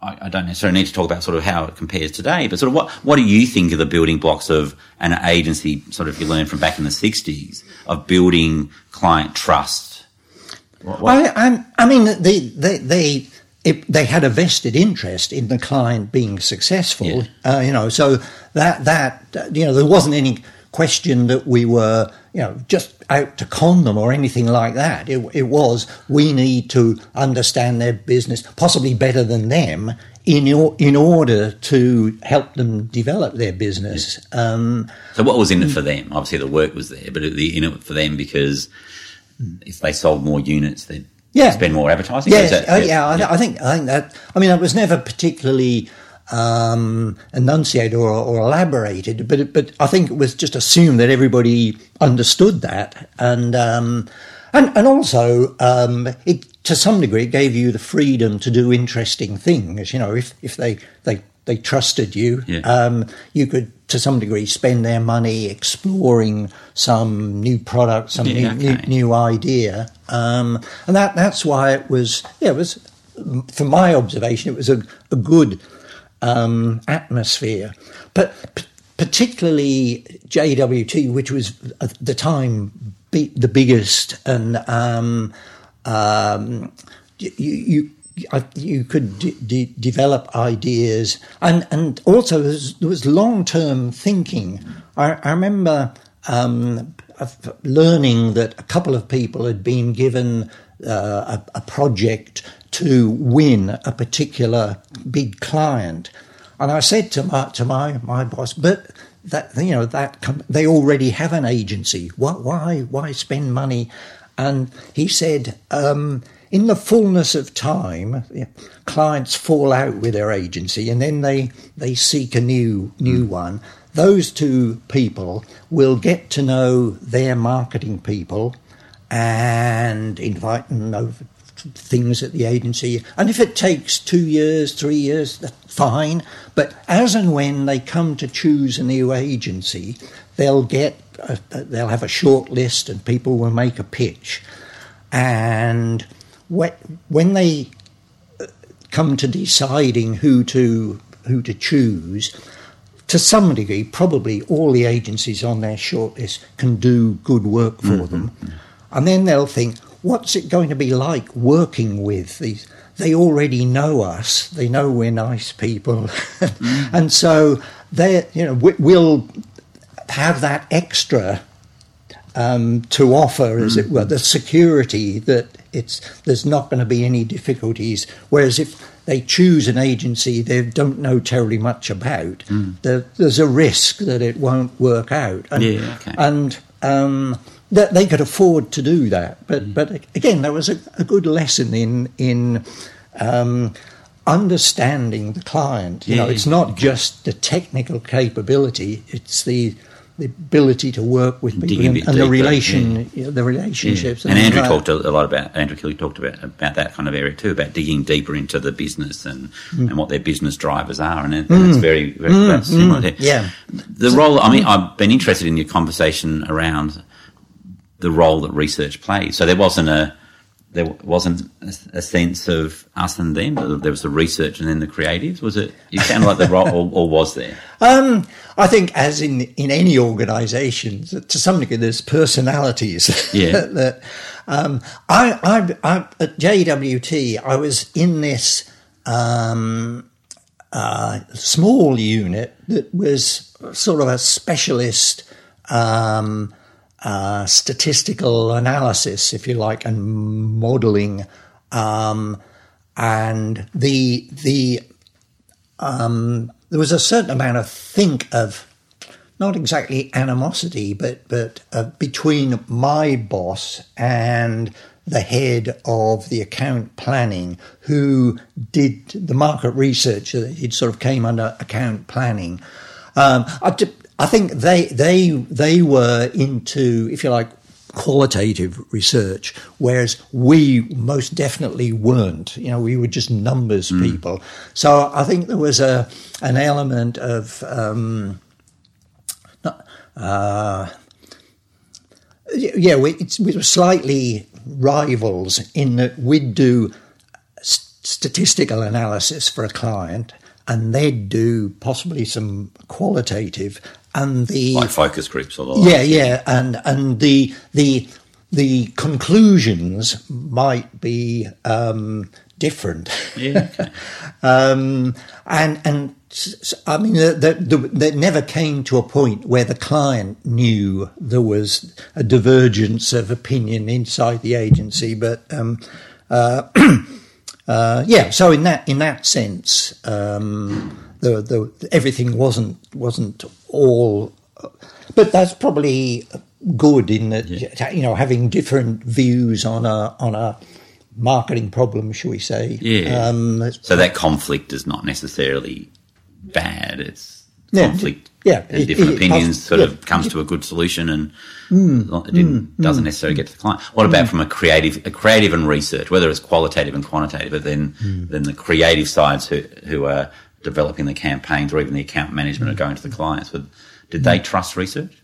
Speaker 2: I, I, don't necessarily need to talk about sort of how it compares today, but sort of what, what do you think are the building blocks of an agency, sort of you learned from back in the 60s, of building client trust?
Speaker 1: What, what? I, I, mean, they, they, they, it, they had a vested interest in the client being successful, yeah. uh, you know, so that, that, you know, there wasn't any question that we were, you know, just out to con them or anything like that. It, it was we need to understand their business, possibly better than them, in in order to help them develop their business. Yeah. Um,
Speaker 2: so, what was in it for them? Obviously, the work was there, but the in it for them because if they sold more units, they'd yeah. spend more advertising.
Speaker 1: Yes, that, yeah, I, yeah. I, think I think that. I mean, it was never particularly um, enunciated or, or, elaborated, but but I think it was just assumed that everybody understood that, and um, and and also um, it to some degree it gave you the freedom to do interesting things. You know, if if they they they trusted you, yeah. Um, you could to some degree spend their money exploring some new product, some yeah, new, okay. new, new idea, um, and that that's why it was. Yeah, it was from my observation, it was a, a good um, atmosphere. But p- particularly JWT, which was at the time be- the biggest, and um, um, you, you you could de- develop ideas, and and also there was, was long term thinking. I, I remember um, learning that a couple of people had been given uh, a, a, project to win a particular big client. And I said to my to my, my boss, but that you know that they already have an agency. Why why why spend money? And he said, um, in the fullness of time, clients fall out with their agency, and then they they seek a new new mm. one. Those two people will get to know their marketing people and invite them over things at the agency. And if it takes two years, three years, that's fine. But as and when they come to choose a new agency, they'll get a, they'll have a short list, and people will make a pitch. And when they uh, come to deciding who to who to choose, to some degree, probably all the agencies on their shortlist can do good work for mm-hmm. them. And then they'll think, what's it going to be like working with these? They already know us. They know we're nice people, [laughs] mm. and so they, you know, we'll have that extra um, to offer, as mm. it were, the security that it's there's not going to be any difficulties. Whereas if they choose an agency they don't know terribly much about, mm. there, there's a risk that it won't work out.
Speaker 2: And, yeah, okay.
Speaker 1: and um, that they could afford to do that. But mm. but again, there was a, a good lesson in in um, understanding the client. You yeah, know, it's not just the technical capability; it's the the ability to work with people and, and, the relation, yeah. the relationships.
Speaker 2: Yeah. And, and Andrew talked a, lot about Andrew Kelly talked about about that kind of area too, about digging deeper into the business and, mm. and what their business drivers are, and, mm. it's very very mm. similar.
Speaker 1: Mm. Yeah,
Speaker 2: the role. I mean, I've been interested in your conversation around the role that research plays. So there wasn't a there wasn't a, sense of us and them. There was the research and then the creatives. Was it? You sound like the role, or, or, was there?
Speaker 1: Um, I think, as in in any organisation, to some degree, there's personalities. [laughs]
Speaker 2: Yeah.
Speaker 1: that um, I, I, I, at JWT, I was in this um, uh, small unit that was sort of a specialist. Um, uh, statistical analysis, if you like, and modelling, um, and the the um, there was a certain amount of think of not exactly animosity, but but uh, between my boss and the head of the account planning, who did the market research. It sort of came under account planning. Um, I, I think they they they were into, if you like, qualitative research, whereas we most definitely weren't. You know, we were just numbers mm. people. So I think there was a an element of um, uh, yeah, we, we, were slightly rivals in that we'd do statistical analysis for a client and they'd do possibly some qualitative and the
Speaker 2: like focus groups or the
Speaker 1: yeah yeah and and the the the conclusions might be um, different
Speaker 2: yeah okay. [laughs]
Speaker 1: um, and and I mean, that never came to a point where the client knew there was a divergence of opinion inside the agency. But um, uh, [clears throat] uh, yeah, so in that in that sense, um, the, the everything wasn't wasn't all. But that's probably good in that yeah. you know having different views on a on a marketing problem, shall we say?
Speaker 2: Yeah. Um, so that conflict is not necessarily bad. It's conflict.
Speaker 1: Yeah,
Speaker 2: and different it, opinions sort yeah, of comes to a good solution, and mm, it mm, doesn't mm. necessarily get to the client. What about mm. from a creative, a creative and research, whether it's qualitative and quantitative, but then mm. then the creative sides who who are developing the campaigns or even the account management or going to the clients. But did they trust research?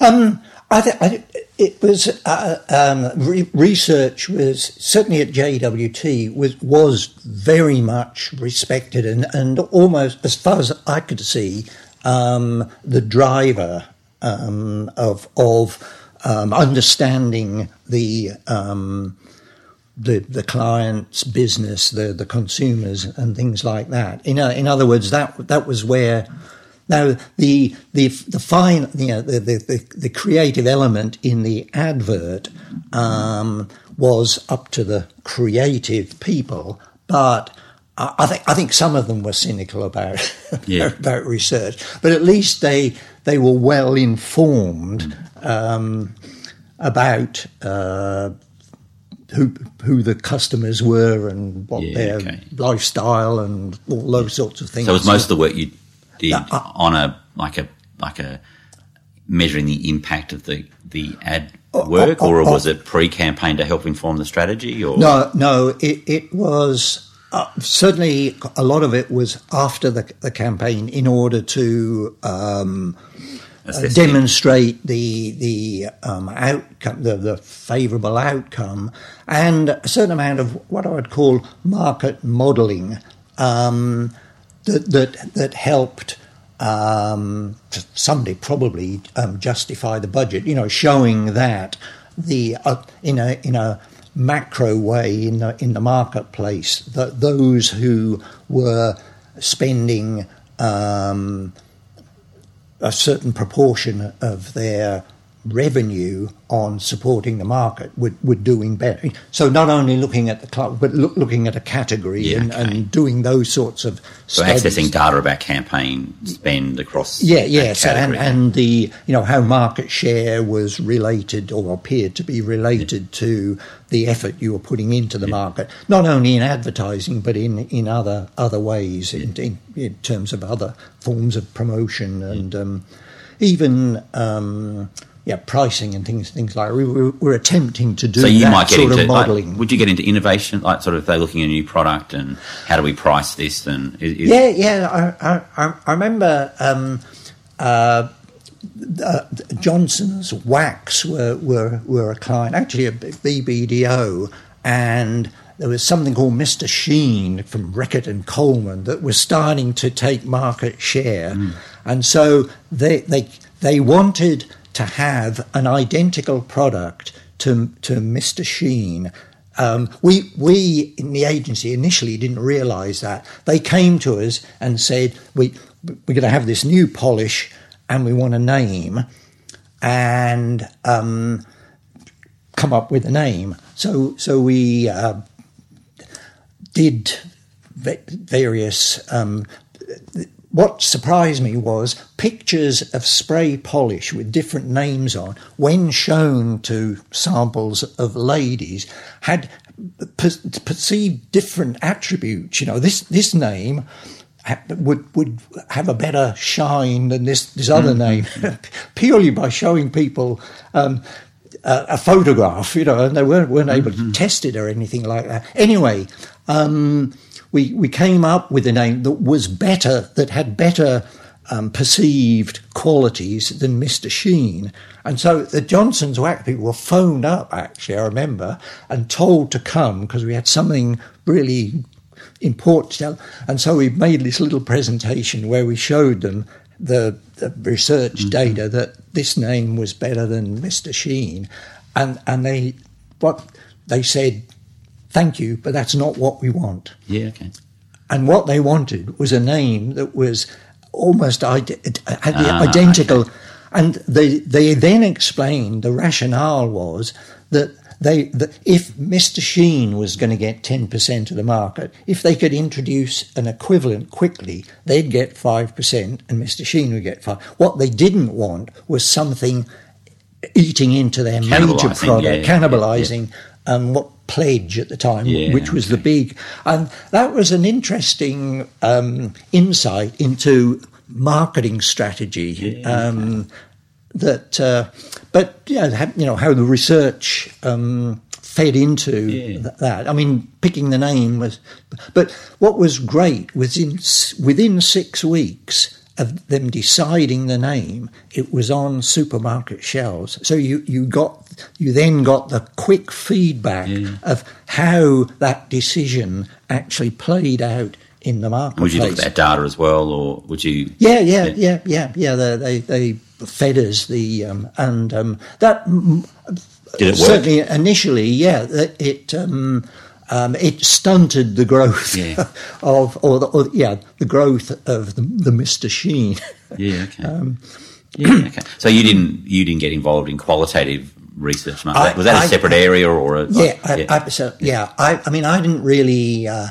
Speaker 1: Um, I, th- I, it was uh, um, re- research was certainly at JWT was was very much respected and, and almost as far as I could see um, the driver um, of of um, understanding the um, the the client's business, the the consumers, and things like that. In uh, in other words, that that was where now, the the the fine, you know, the, the, the creative element in the advert um, was up to the creative people, but I think I think some of them were cynical about [laughs] yeah. about research, but at least they they were well informed um, about. Uh, who who the customers were and what yeah, their okay. lifestyle and all those yeah. sorts of things.
Speaker 2: So it was most of the work you did uh, on a like a like a measuring the impact of the the ad uh, work, uh, or was it pre-campaign to help inform the strategy? Or
Speaker 1: no, no, it, it was uh, certainly a lot of it was after the, the campaign in order to um, demonstrate the the um, outcome, the, the favourable outcome, and a certain amount of what I would call market modelling. Um, that that, that helped um, somebody probably um, justify the budget. You know, showing that the uh, in a in a macro way in the in the marketplace that those who were spending um, a certain proportion of their revenue on supporting the market would, would doing better. So not only looking at the club, but look, looking at a category yeah, and, okay. and, doing those sorts of
Speaker 2: so studies. accessing data about campaign spend across
Speaker 1: yeah yes and, and the you know how market share was related or appeared to be related yeah. to the effort you were putting into the yeah. market, not only in advertising but in, in other other ways in, in, in terms of other forms of promotion and um, even. Um, yeah, pricing and things things like we, we're attempting to do so you that might get sort into, of modelling.
Speaker 2: Like, would you get into innovation, like sort of if they're looking at a new product and how do we price this? And is,
Speaker 1: yeah, yeah, I, I, I remember um, uh, uh, Johnson's Wax were, were were a client, actually a BBDO, and there was something called Mr. Sheen from Reckitt and Colman that was starting to take market share, mm. and so they they they wanted to have an identical product to, to Mr. Sheen. Um, we, we in the agency initially didn't realise that. They came to us and said, we, we're going to have this new polish and we want a name and um, come up with a name. So, so we uh, did various um, what surprised me was pictures of spray polish with different names on, when shown to samples of ladies, had per- perceived different attributes. You know, this this name would would have a better shine than this this other mm-hmm. name, [laughs] purely by showing people. Um, a, a, photograph, you know, and they weren't weren't able mm-hmm. to test it or anything like that. Anyway, um, we, we came up with a name that was better, that had better um, perceived qualities than Mr. Sheen. And so the Johnson's Wax people were phoned up, actually, I remember, and told to come because we had something really important to tell. And so we made this little presentation where we showed them the, the research mm-hmm. data that this name was better than Mr. Sheen. And, and they, what they said, thank you, but that's not what we want.
Speaker 2: Yeah, okay.
Speaker 1: and what they wanted was a name that was almost the identical.
Speaker 2: okay.
Speaker 1: And they they then explained the rationale was that they that if Mr. Sheen was going to get ten percent of the market, if they could introduce an equivalent quickly, they'd get five percent, and Mr. Sheen would get five. What they didn't want was something eating into their major product,
Speaker 2: yeah, yeah,
Speaker 1: cannibalising um, what Pledge at the time,
Speaker 2: Yeah,
Speaker 1: which was the big, and that was an interesting um, insight into marketing strategy.
Speaker 2: Yeah,
Speaker 1: um, That, uh, but yeah, you know how the research um, fed into
Speaker 2: Yeah.
Speaker 1: th- that. I mean, picking the name was, but what was great was in s- within six weeks of them deciding the name, it was on supermarket shelves. So you, you got you then got the quick feedback of how that decision actually played out in the marketplace.
Speaker 2: Would you look at that data as well, or would you?
Speaker 1: Yeah, yeah, yeah, yeah, yeah. They they, they fed us the um, and um, that
Speaker 2: Did it work?
Speaker 1: certainly initially, yeah, it. Um, um, it stunted the growth
Speaker 2: Yeah. [laughs]
Speaker 1: of, or, the, or yeah, the growth of the, the Mr. Sheen.
Speaker 2: Yeah. Okay. [laughs]
Speaker 1: Um,
Speaker 2: yeah. Okay. So you didn't you didn't get involved in qualitative research?
Speaker 1: I-
Speaker 2: was that a
Speaker 1: I-
Speaker 2: separate area or? A,
Speaker 1: Yeah,
Speaker 2: like-
Speaker 1: I, I, so, yeah. I, I mean, I didn't really. Uh,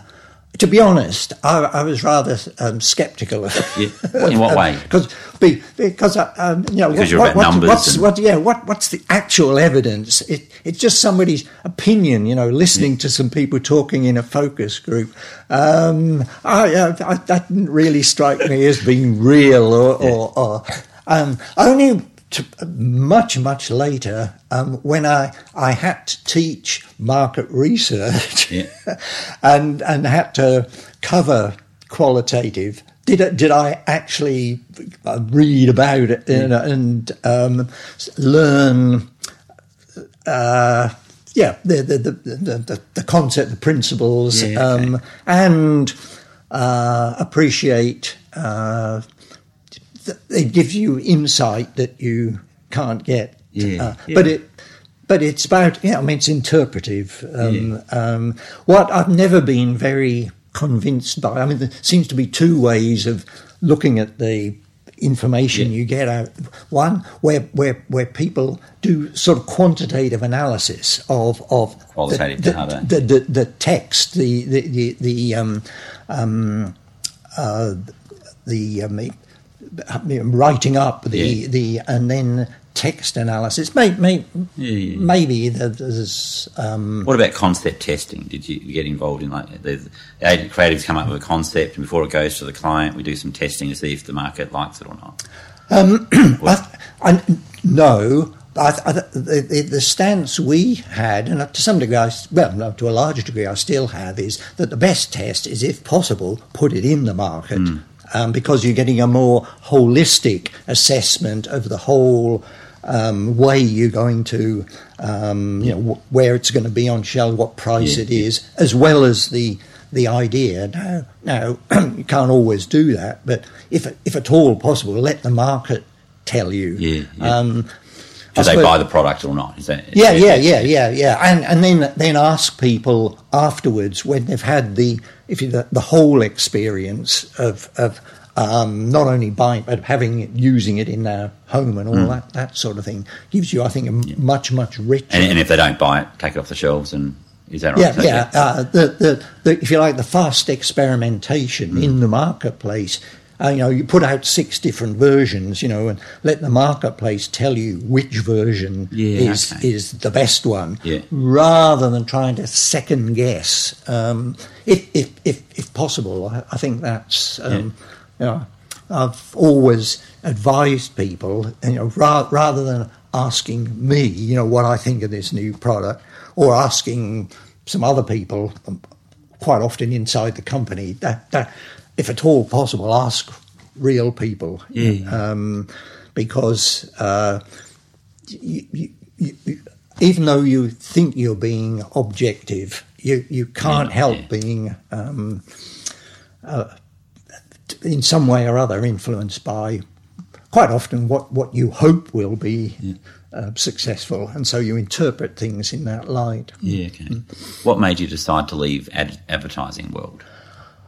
Speaker 1: to be honest, I, I was rather um, sceptical.
Speaker 2: Yeah. [laughs] In what way?
Speaker 1: Because because uh, um, you know
Speaker 2: Because
Speaker 1: what,
Speaker 2: you're
Speaker 1: what,
Speaker 2: about
Speaker 1: what-
Speaker 2: numbers
Speaker 1: what's what yeah what what's the actual evidence? It, it's just somebody's opinion. You know, listening to some people talking in a focus group. Um, I, I, I, that didn't really strike me as being real or, or, or um, only. To, much much later, um, when I I had to teach market research,
Speaker 2: Yeah. [laughs]
Speaker 1: and and had to cover qualitative. Did I, did I actually uh, read about it you know, and um, learn? Uh, yeah, the the, the the the concept, the principles,
Speaker 2: Yeah, okay.
Speaker 1: um, and uh, appreciate. Uh, it gives you insight that you can't get.
Speaker 2: Yeah,
Speaker 1: Uh,
Speaker 2: yeah.
Speaker 1: But it, but it's about yeah. I mean, it's interpretive. Um, um, what I've never been very convinced by. I mean, there seems to be two ways of looking at the information
Speaker 2: Yeah.
Speaker 1: you get out. One where where where people do sort of quantitative analysis of of
Speaker 2: Qualitative
Speaker 1: the,
Speaker 2: data.
Speaker 1: the, the, the text, the the the, the um, um, uh, the um, writing up the
Speaker 2: Yeah.
Speaker 1: the and then text analysis. May, may,
Speaker 2: Yeah.
Speaker 1: Maybe there's um,
Speaker 2: What about concept testing? Did you get involved in like the creatives come up with a concept and before it goes to the client, we do some testing to see if the market likes it or not?
Speaker 1: I, I, no. I, I, the, the, the stance we had, and to some degree, I, well, no, to a larger degree, I still have, is that the best test is, if possible, put it in the market um, because you're getting a more holistic assessment of the whole um, way you're going to, um, you know, wh- where it's going to be on shelf, what price
Speaker 2: Yeah,
Speaker 1: it is, as well as the the idea. Now, now [clears throat] you can't always do that, but if if at all possible, let the market tell you.
Speaker 2: Yeah, yeah.
Speaker 1: Um,
Speaker 2: Do
Speaker 1: I
Speaker 2: they
Speaker 1: suppose-
Speaker 2: buy the product or not? Is that
Speaker 1: yeah, yeah, yeah, yeah, yeah, and and then then ask people afterwards when they've had the if you the, the whole experience of of um, not only buying but having it, using it in their home and all that that sort of thing gives you, I think, a m- much much richer.
Speaker 2: And, and if they don't buy it, take it off the shelves and is that right?
Speaker 1: yeah, yeah. Uh, the, the, the, if you like, the fast experimentation
Speaker 2: Hmm.
Speaker 1: in the marketplace. Uh, you know, you put out six different versions, you know, and let the marketplace tell you which version
Speaker 2: Yeah,
Speaker 1: is
Speaker 2: okay.
Speaker 1: is the best one,
Speaker 2: Yeah.
Speaker 1: rather than trying to second guess. Um, if, if if if possible, I, I think that's um, you know, I've always advised people, you know, ra- rather than asking me, you know, what I think of this new product, or asking some other people, um, quite often inside the company, that, that if at all possible, ask real people,
Speaker 2: Yeah, yeah.
Speaker 1: Um, because uh, you, you, you, even though you think you're being objective, you, you can't
Speaker 2: Yeah,
Speaker 1: help
Speaker 2: yeah.
Speaker 1: being um, uh, in some way or other influenced by quite often what, what you hope will be uh, successful, and so you interpret things in that light.
Speaker 2: Yeah, okay. What made you decide to leave ad- advertising world?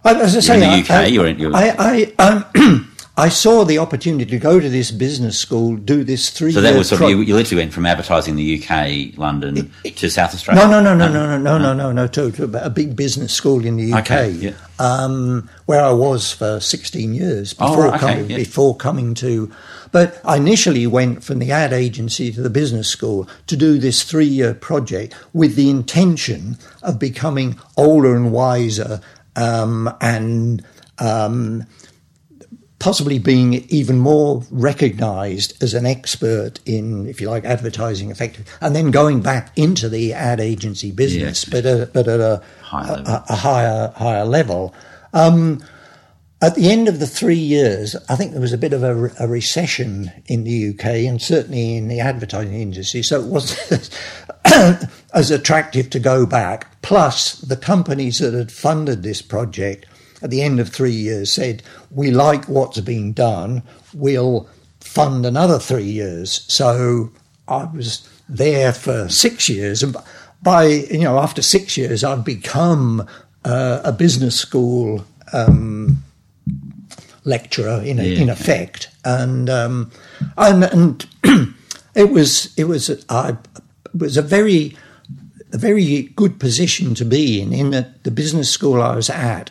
Speaker 1: As I say,
Speaker 2: in the UK,
Speaker 1: I,
Speaker 2: you're in- you're-
Speaker 1: I, I, um, [clears throat] I saw the opportunity to go to this business school, do this three.
Speaker 2: So that was sort of you, you literally went from advertising the UK, London, to South Australia.
Speaker 1: No, no, no, no, no, no, no, no, no, no, to, to a big business school in the UK,
Speaker 2: Okay, yeah.
Speaker 1: um, where I was for 16 years
Speaker 2: Oh,
Speaker 1: before
Speaker 2: right, okay,
Speaker 1: coming,
Speaker 2: yeah.
Speaker 1: before coming to. But I initially went from the ad agency to the business school to do this three-year project with the intention of becoming older and wiser um, and. Um, possibly being even more recognised as an expert in, if you like, advertising effective, and then going back into the ad agency business,
Speaker 2: Yeah.
Speaker 1: but at, but at a,
Speaker 2: Higher
Speaker 1: a,
Speaker 2: level.
Speaker 1: a, a higher higher level. Um, at the end of the three years, I think there was a bit of a, a recession in the UK and certainly in the advertising industry. So it wasn't [coughs] as attractive to go back. Plus, the companies that had funded this project at the end of three years said, We like what's being done, we'll fund another three years. So I was there for six years. And by, you know, after six years, I'd become uh, a business school um, lecturer in,
Speaker 2: Yeah.
Speaker 1: in effect, and um, and, and [clears throat] it was it was I it was a very a very good position to be in. In the, the business school I was at,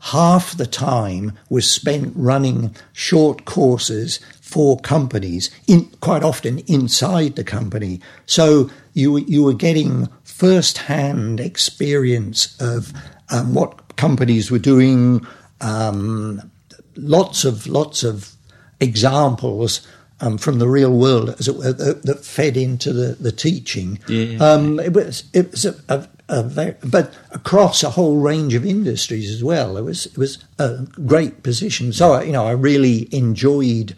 Speaker 1: half the time was spent running short courses for companies, in, quite often inside the company. So you you were getting first hand experience of um, what companies were doing. Um, lots of lots of examples um, from the real world, as it were, that, that fed into the, the teaching.
Speaker 2: Yeah.
Speaker 1: Um, it was it was a, a, a very, but across a whole range of industries as well. It was it was a great position. So you know, I really enjoyed.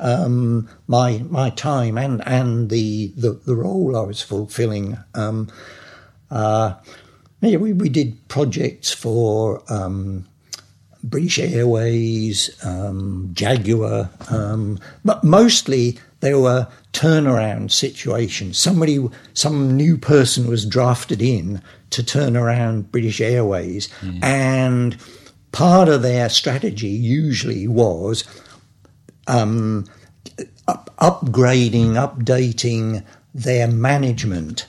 Speaker 1: Um, my my time and and the, the, the role I was fulfilling. Um, uh, yeah, we, we did projects for um, British Airways, um, Jaguar, um, but mostly they were turnaround situations. Somebody, some new person was drafted in to turn around British Airways, and part of their strategy usually was um, up, upgrading, updating their management.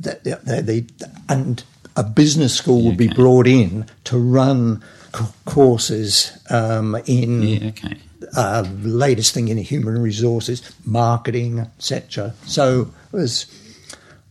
Speaker 1: That they, they, and a business school would be brought in to run c- courses um, in
Speaker 2: Yeah, okay.
Speaker 1: uh, latest thing in human resources, marketing, etc. So it was.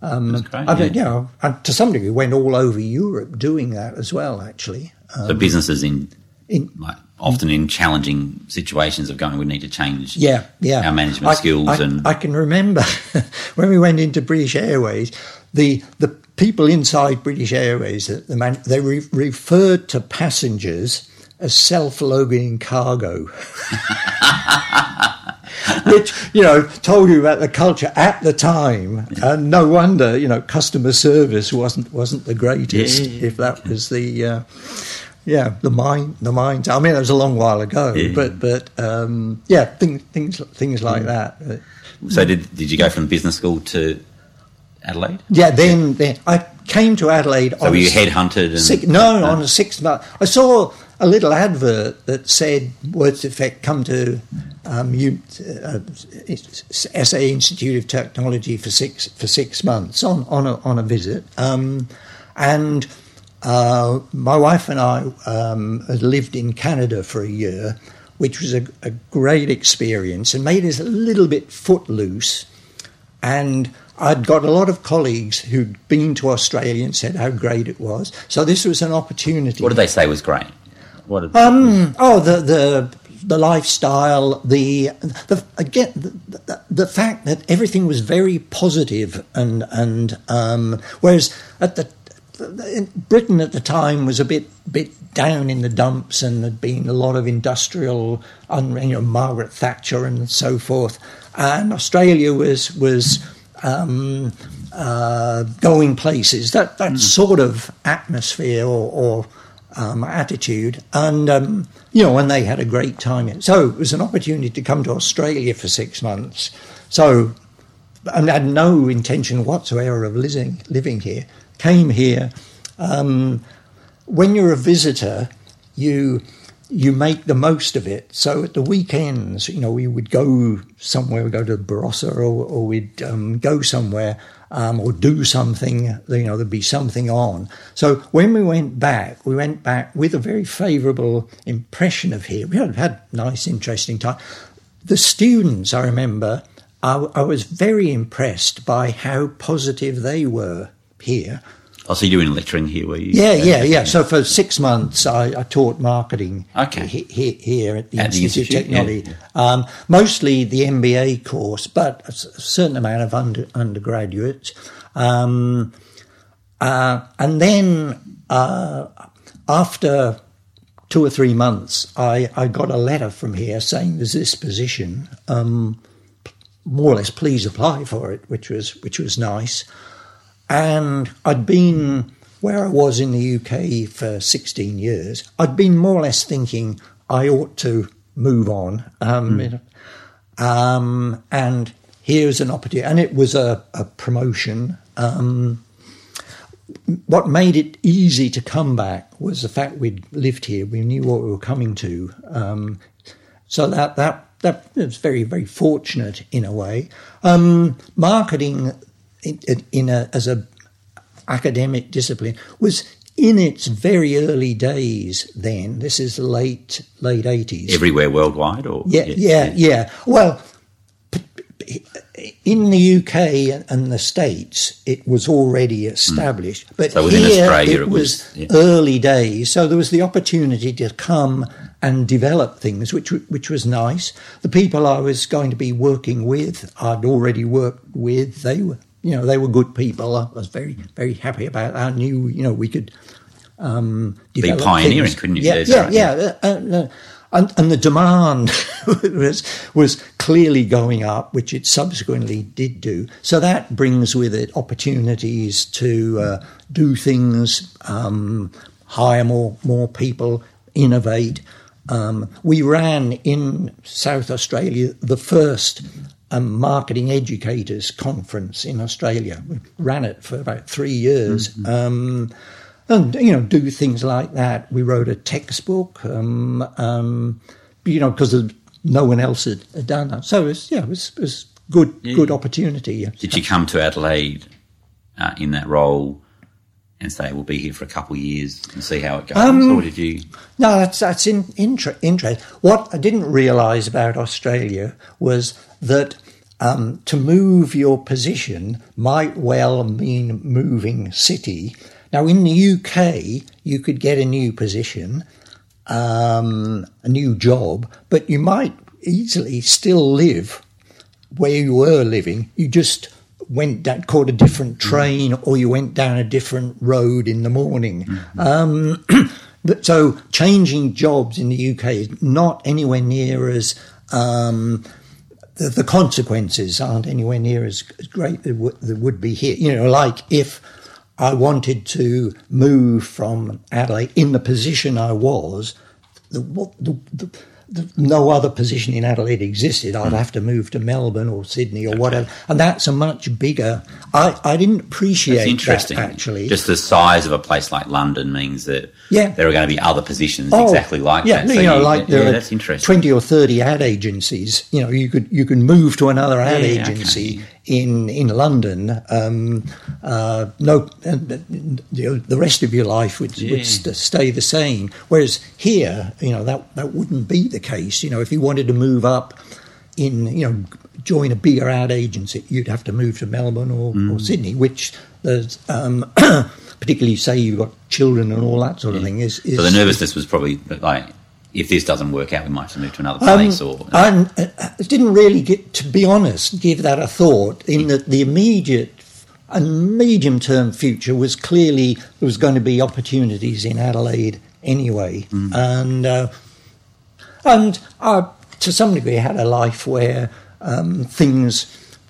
Speaker 1: Um,
Speaker 2: great,
Speaker 1: I don't,
Speaker 2: yeah.
Speaker 1: you know, to some degree, went all over Europe doing that as well. Actually,
Speaker 2: So businesses in,
Speaker 1: in
Speaker 2: like, often in challenging situations of going, we need to change
Speaker 1: Yeah, yeah.
Speaker 2: our management
Speaker 1: I-
Speaker 2: skills
Speaker 1: I,
Speaker 2: and
Speaker 1: I can remember [laughs] when we went into British Airways, the the people inside British Airways, the, the man, they re- referred to passengers as self-loading cargo. [laughs] Which you know told you about the culture at the time, and no wonder you know customer service wasn't wasn't the greatest
Speaker 2: Yeah,
Speaker 1: if that was the uh, yeah the mind the mind. I mean, it was a long while ago,
Speaker 2: Yeah.
Speaker 1: but but um, yeah, things things things like that.
Speaker 2: So did did you go from business school to Adelaide?
Speaker 1: yeah, then then I came to Adelaide.
Speaker 2: So
Speaker 1: on
Speaker 2: were you headhunted? And,
Speaker 1: Six, no, on a six month. I saw a little advert that said, "Words to effect, come to um, you, uh, SA Institute of Technology for six for six months on on a, on a visit." Um, and uh, my wife and I um, had lived in Canada for a year, which was a, a great experience and made us a little bit footloose. And I'd got a lot of colleagues who'd been to Australia and said how great it was. So this was an opportunity.
Speaker 2: What did they say was great? What did,
Speaker 1: Um, oh, the the the lifestyle, the the again the, the, the fact that everything was very positive and and um, whereas at the in Britain at the time was a bit bit down in the dumps and there'd been a lot of industrial, un, you know, Margaret Thatcher and so forth, and Australia was was um, uh, going places. That that sort of atmosphere or, or um, attitude, and um, you know, and they had a great time. So it was an opportunity to come to Australia for six months. So and had no intention whatsoever of living living here. Came here. Um, when you're a visitor, you you make the most of it. So at the weekends, you know, we would go somewhere, we'd go to Barossa or, or we'd um, go somewhere um, or do something, you know, there'd be something on. So when we went back, we went back with a very favourable impression of here. We had had nice, interesting time. The students, I remember, I, I was very impressed by how positive they were here.
Speaker 2: Oh, so you were in lecturing here, were you?
Speaker 1: Yeah, yeah, yeah. So for six months, I, I taught marketing
Speaker 2: Okay.
Speaker 1: he, he, here at the
Speaker 2: At
Speaker 1: Institute of
Speaker 2: Institute, yeah,
Speaker 1: Technology. Um, mostly the MBA course, but a certain amount of under, undergraduates. Um, uh, and then uh, after two or three months, I, I got a letter from here saying there's this position. Um, more or less, please apply for it, which was which was nice. And I'd been where I was in the UK for 16 years. I'd been more or less thinking I ought to move on. Um, know, um, and here's an opportunity. And it was a, a promotion. Um, what made it easy to come back was the fact we'd lived here. We knew what we were coming to. Um, so that, that, that was very, very fortunate in a way. Um, marketing in, in a, as a academic discipline was in its very early days then. This is the late, late 80s.
Speaker 2: Everywhere worldwide, or
Speaker 1: Yeah, yeah, yeah. Well, p- p- in the UK and the States, it was already established, but
Speaker 2: Hmm. So
Speaker 1: here
Speaker 2: Australia,
Speaker 1: it
Speaker 2: it
Speaker 1: was
Speaker 2: was- yeah.
Speaker 1: early days. So there was the opportunity to come and develop things, which which was nice. The people I was going to be working with, I'd already worked with. They were, you know, they were good people. I was very, very happy about that. I knew, you know, we could um, develop
Speaker 2: pioneering,
Speaker 1: things.
Speaker 2: couldn't you?
Speaker 1: Yeah, yeah,
Speaker 2: right,
Speaker 1: yeah. Uh, and, and the demand [laughs] was was clearly going up, which it subsequently did do. So that brings with it opportunities to uh, do things, um, hire more more people, innovate. Um, we ran in South Australia the first um, marketing educators conference in Australia. We ran it for about three years. Um, and you know do things like that. We wrote a textbook, um, um, you know, because no one else had, had done that. So it was, yeah, it was, it was good, good opportunity. yeah.
Speaker 2: Did you come to Adelaide uh, in that role and say we'll be here for a couple of years and see how it goes,
Speaker 1: Um,
Speaker 2: or did you?
Speaker 1: No, that's that's in, inter- interest. What I didn't realise about Australia was that um, to move your position might well mean moving city. Now, in the UK, you could get a new position, um, a new job, but you might easily still live where you were living. You just went down, caught a different train, or you went down a different road in the morning. Um, [clears throat] but so changing jobs in the UK is not anywhere near as um, the, the consequences aren't anywhere near as, great that would be here. You know, like if I wanted to move from Adelaide in the position I was, the, the, the, no other position in Adelaide existed.
Speaker 2: Hmm.
Speaker 1: I'd have to move to Melbourne or Sydney or whatever, and that's a much bigger. I, I didn't appreciate
Speaker 2: It's interesting.
Speaker 1: that actually.
Speaker 2: just the size of a place like London means that
Speaker 1: Yeah.
Speaker 2: there are going to be other positions
Speaker 1: Oh,
Speaker 2: exactly like
Speaker 1: yeah,
Speaker 2: that.
Speaker 1: you know, like there
Speaker 2: yeah,
Speaker 1: are
Speaker 2: that's interesting.
Speaker 1: twenty or thirty ad agencies. You know, you could you can move to another ad
Speaker 2: Yeah, okay.
Speaker 1: In in London. Um, uh, no, the, the rest of your life would,
Speaker 2: Yeah.
Speaker 1: would st- stay the same. Whereas here, you know, that that wouldn't be the case. You know, if you wanted to move up in, you know, join a bigger ad agency, you'd have to move to Melbourne or,
Speaker 2: Mm.
Speaker 1: or Sydney, which there's. Um, [coughs] Particularly, say you've got children and all that sort of thing. Is, is
Speaker 2: so the nervousness was probably like, if this doesn't work out, we might have to move to another
Speaker 1: Um,
Speaker 2: place. or
Speaker 1: I uh, didn't really get, to be honest, give that a thought. In that the immediate and medium term future was clearly there was going to be opportunities in Adelaide anyway, and uh, and I, to some degree, had a life where um, things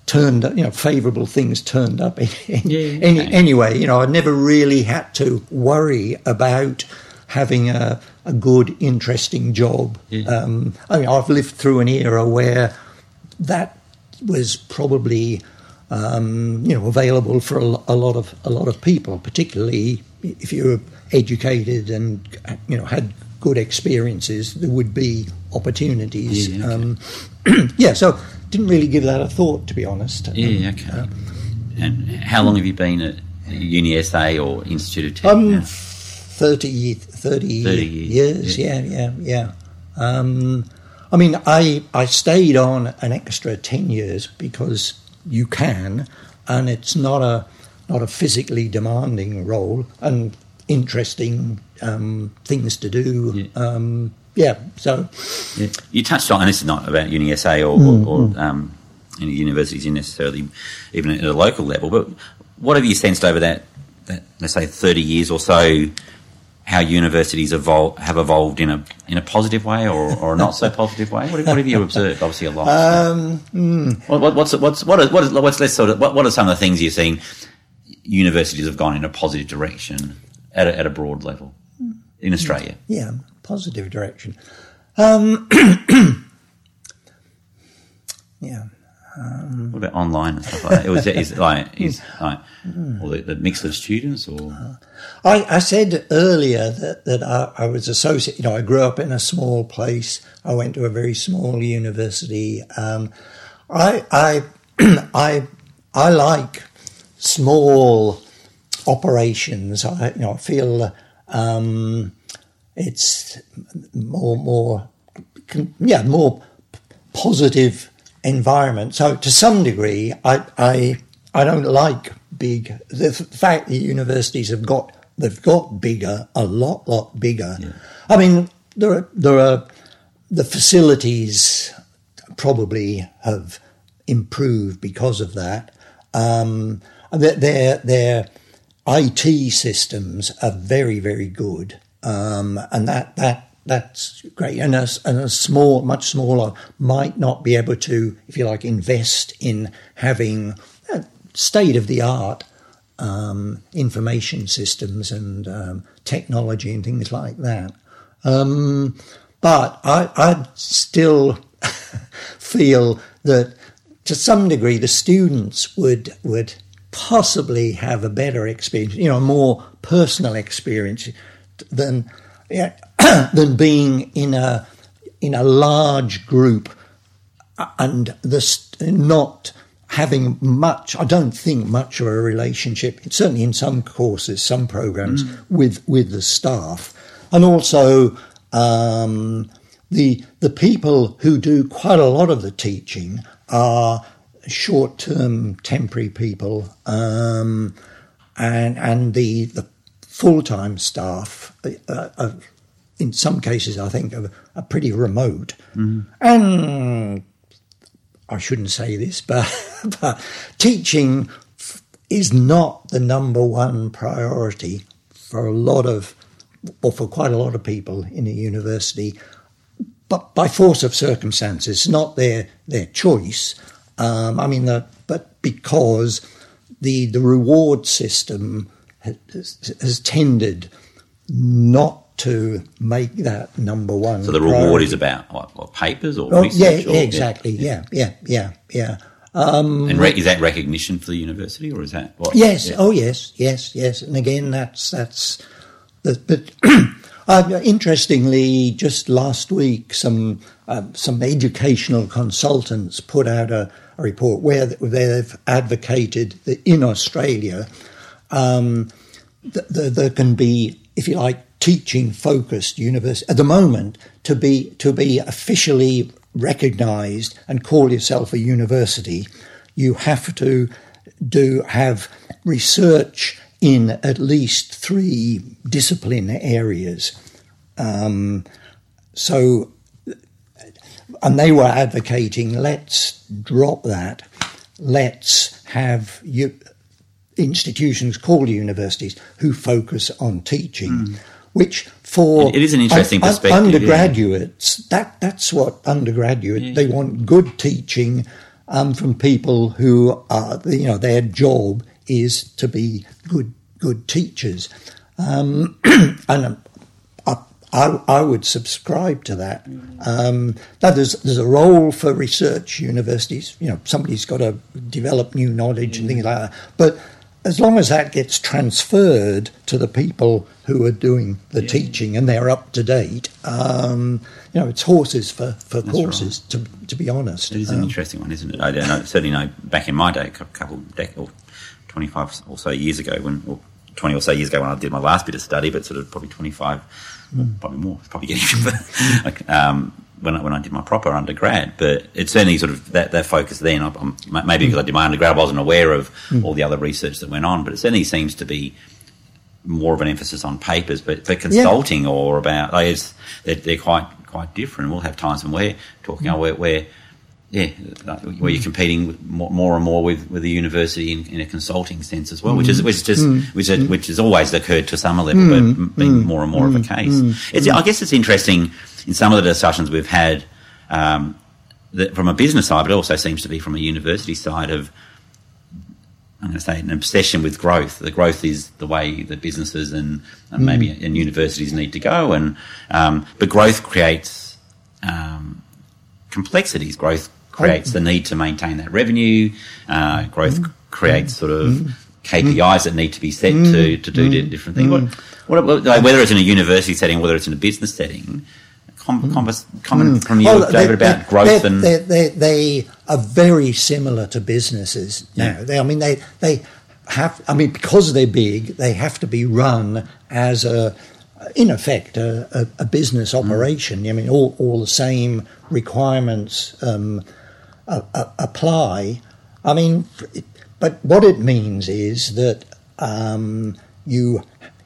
Speaker 1: turned, you know, favourable things turned up [laughs] any, any,
Speaker 2: okay.
Speaker 1: anyway. You know, I never really had to worry about having a, a good, interesting job. Um, I mean, I've lived through an era where that was probably um, you know available for a, a lot of a lot of people, particularly if you were educated and you know had good experiences, there would be opportunities.
Speaker 2: Yeah, okay.
Speaker 1: um, [clears throat] yeah, so didn't really give that a thought, to be honest.
Speaker 2: Yeah,
Speaker 1: Um,
Speaker 2: okay. And how long have you been at Uni SA or Institute of Tech?
Speaker 1: Um, 30, 30,
Speaker 2: 30
Speaker 1: years,
Speaker 2: years,
Speaker 1: yeah, yeah, yeah. Um, I mean, I, I stayed on an extra 10 years because you can, and it's not a, not a physically demanding role, and interesting um, things to do.
Speaker 2: Yeah.
Speaker 1: Um, yeah, so
Speaker 2: Yeah. You touched on, and this is not about UniSA or,
Speaker 1: Mm,
Speaker 2: or, or um, any universities necessarily, even at a local level, but what have you sensed over that, that let's say, 30 years or so, how universities evol- have evolved in a in a positive way or, or a not so positive way? What, have- what have you observed? Obviously, a lot.
Speaker 1: um, hmm.
Speaker 2: what, what, what's what's what are, what is, what's sort of what, what are some of the things you're seeing universities have gone in a positive direction at a, at a broad level in Australia?
Speaker 1: yeah, positive direction. Um, [clears throat] yeah.
Speaker 2: What about online and stuff like that? It was is [laughs] like is like or the, the mix of students or
Speaker 1: I, I said earlier that, that I, I was associated, you know, I grew up in a small place. I went to a very small university. Um, I, I, [clears throat] I, I like small operations. I, you know, I feel um, it's more, more, yeah, more positive environment. So to some degree, I, I, I don't like big. The fact that universities have got they've got bigger, a lot, lot bigger. I mean, there are there are the facilities probably have improved because of that. Um, their their their IT systems are very very good, um, and that that that's great. And a, and a small, much smaller, might not be able to, if you like, invest in having state of the art um, information systems and um, technology and things like that. Um, but I, I still [laughs] feel that to some degree the students would would possibly have a better experience, you know, a more personal experience than yeah, [coughs] than being in a in a large group and this not having much. I don't think much of a relationship. Certainly in some courses, some programs with with the staff, and also. Um, the the people who do quite a lot of the teaching are short term temporary people, um, and and the the full time staff uh, are, in some cases I think are, are pretty remote, and I shouldn't say this, [laughs] but but teaching is not the number one priority for a lot of or for quite a lot of people in a university but by force of circumstances, not their their choice. Um, I mean, the, but because the the reward system has, has tended not to make that number one.
Speaker 2: so the reward is about what, what papers or
Speaker 1: Oh,
Speaker 2: research?
Speaker 1: yeah,
Speaker 2: or,
Speaker 1: exactly. Yeah, yeah, yeah, yeah.
Speaker 2: And re- is that recognition for the university or is that what?
Speaker 1: Yes.
Speaker 2: Yeah.
Speaker 1: Oh, yes, yes, yes. And again, that's that's. The, but [clears throat] uh, interestingly, just last week, some uh, some educational consultants put out a, a report where they've advocated that in Australia, um, th- th- there can be, if you like, teaching focused university at the moment to be to be officially recognised and call yourself a university, you have to do have research in at least three discipline areas. Um, so, and they were advocating let's drop that, let's have you, institutions called universities who focus on teaching, which for
Speaker 2: It- is an interesting
Speaker 1: un-
Speaker 2: perspective, yeah.
Speaker 1: undergraduates that that's what undergraduate they want good teaching um, from people who are you know their job is to be good good teachers, um, [clears throat] and um, I, I, I would subscribe to that. Um, now there's there's a role for research universities. You know, somebody's got to develop new knowledge and things like that. But as long as that gets transferred to the people who are doing the yeah. teaching and they're up to date, um, you know, it's horses for, for courses, right. to, to be honest.
Speaker 2: It is um, an interesting one, isn't it? I don't know, certainly know back in my day, a couple of decades, or 25 or so years ago, when, or 20 or so years ago when I did my last bit of study, but sort of probably 25, mm. probably more, probably getting, [laughs] um, when I, when I did my proper undergrad, but it's certainly sort of that, that focus then. I'm, maybe because I did my undergrad, I wasn't aware of mm. all the other research that went on, but it certainly seems to be more of an emphasis on papers. But, but consulting yeah. or about like they're, they're, quite quite different. We'll have times when we're talking, mm. where, where yeah, where you're competing more, more, and more with, with the university in, in, a consulting sense as well, which is which is mm. which is, which has always occurred to some level, mm. but being mm. more and more of a case. It's, I guess it's interesting in some of the discussions we've had um, that from a business side, but it also seems to be from a university side of I'm going to say an obsession with growth. The growth is the way that businesses and, and maybe mm. and universities need to go, and um, but growth creates um, complexities. Growth creates the need to maintain that revenue. Uh, growth mm. creates sort of mm. KPIs that need to be set mm. to to do different things. What, what, whether it's in a university setting, whether it's in a business setting, com- com- comment mm. from you, oh, David, about growth
Speaker 1: and they, they, they, are very similar to businesses now. Yeah. They, I mean, they they have. I mean, because they're big, they have to be run as a, in effect, a, a, a business mm. operation. Mm. I mean, all all the same requirements um, apply. I mean, but what it means is that um, you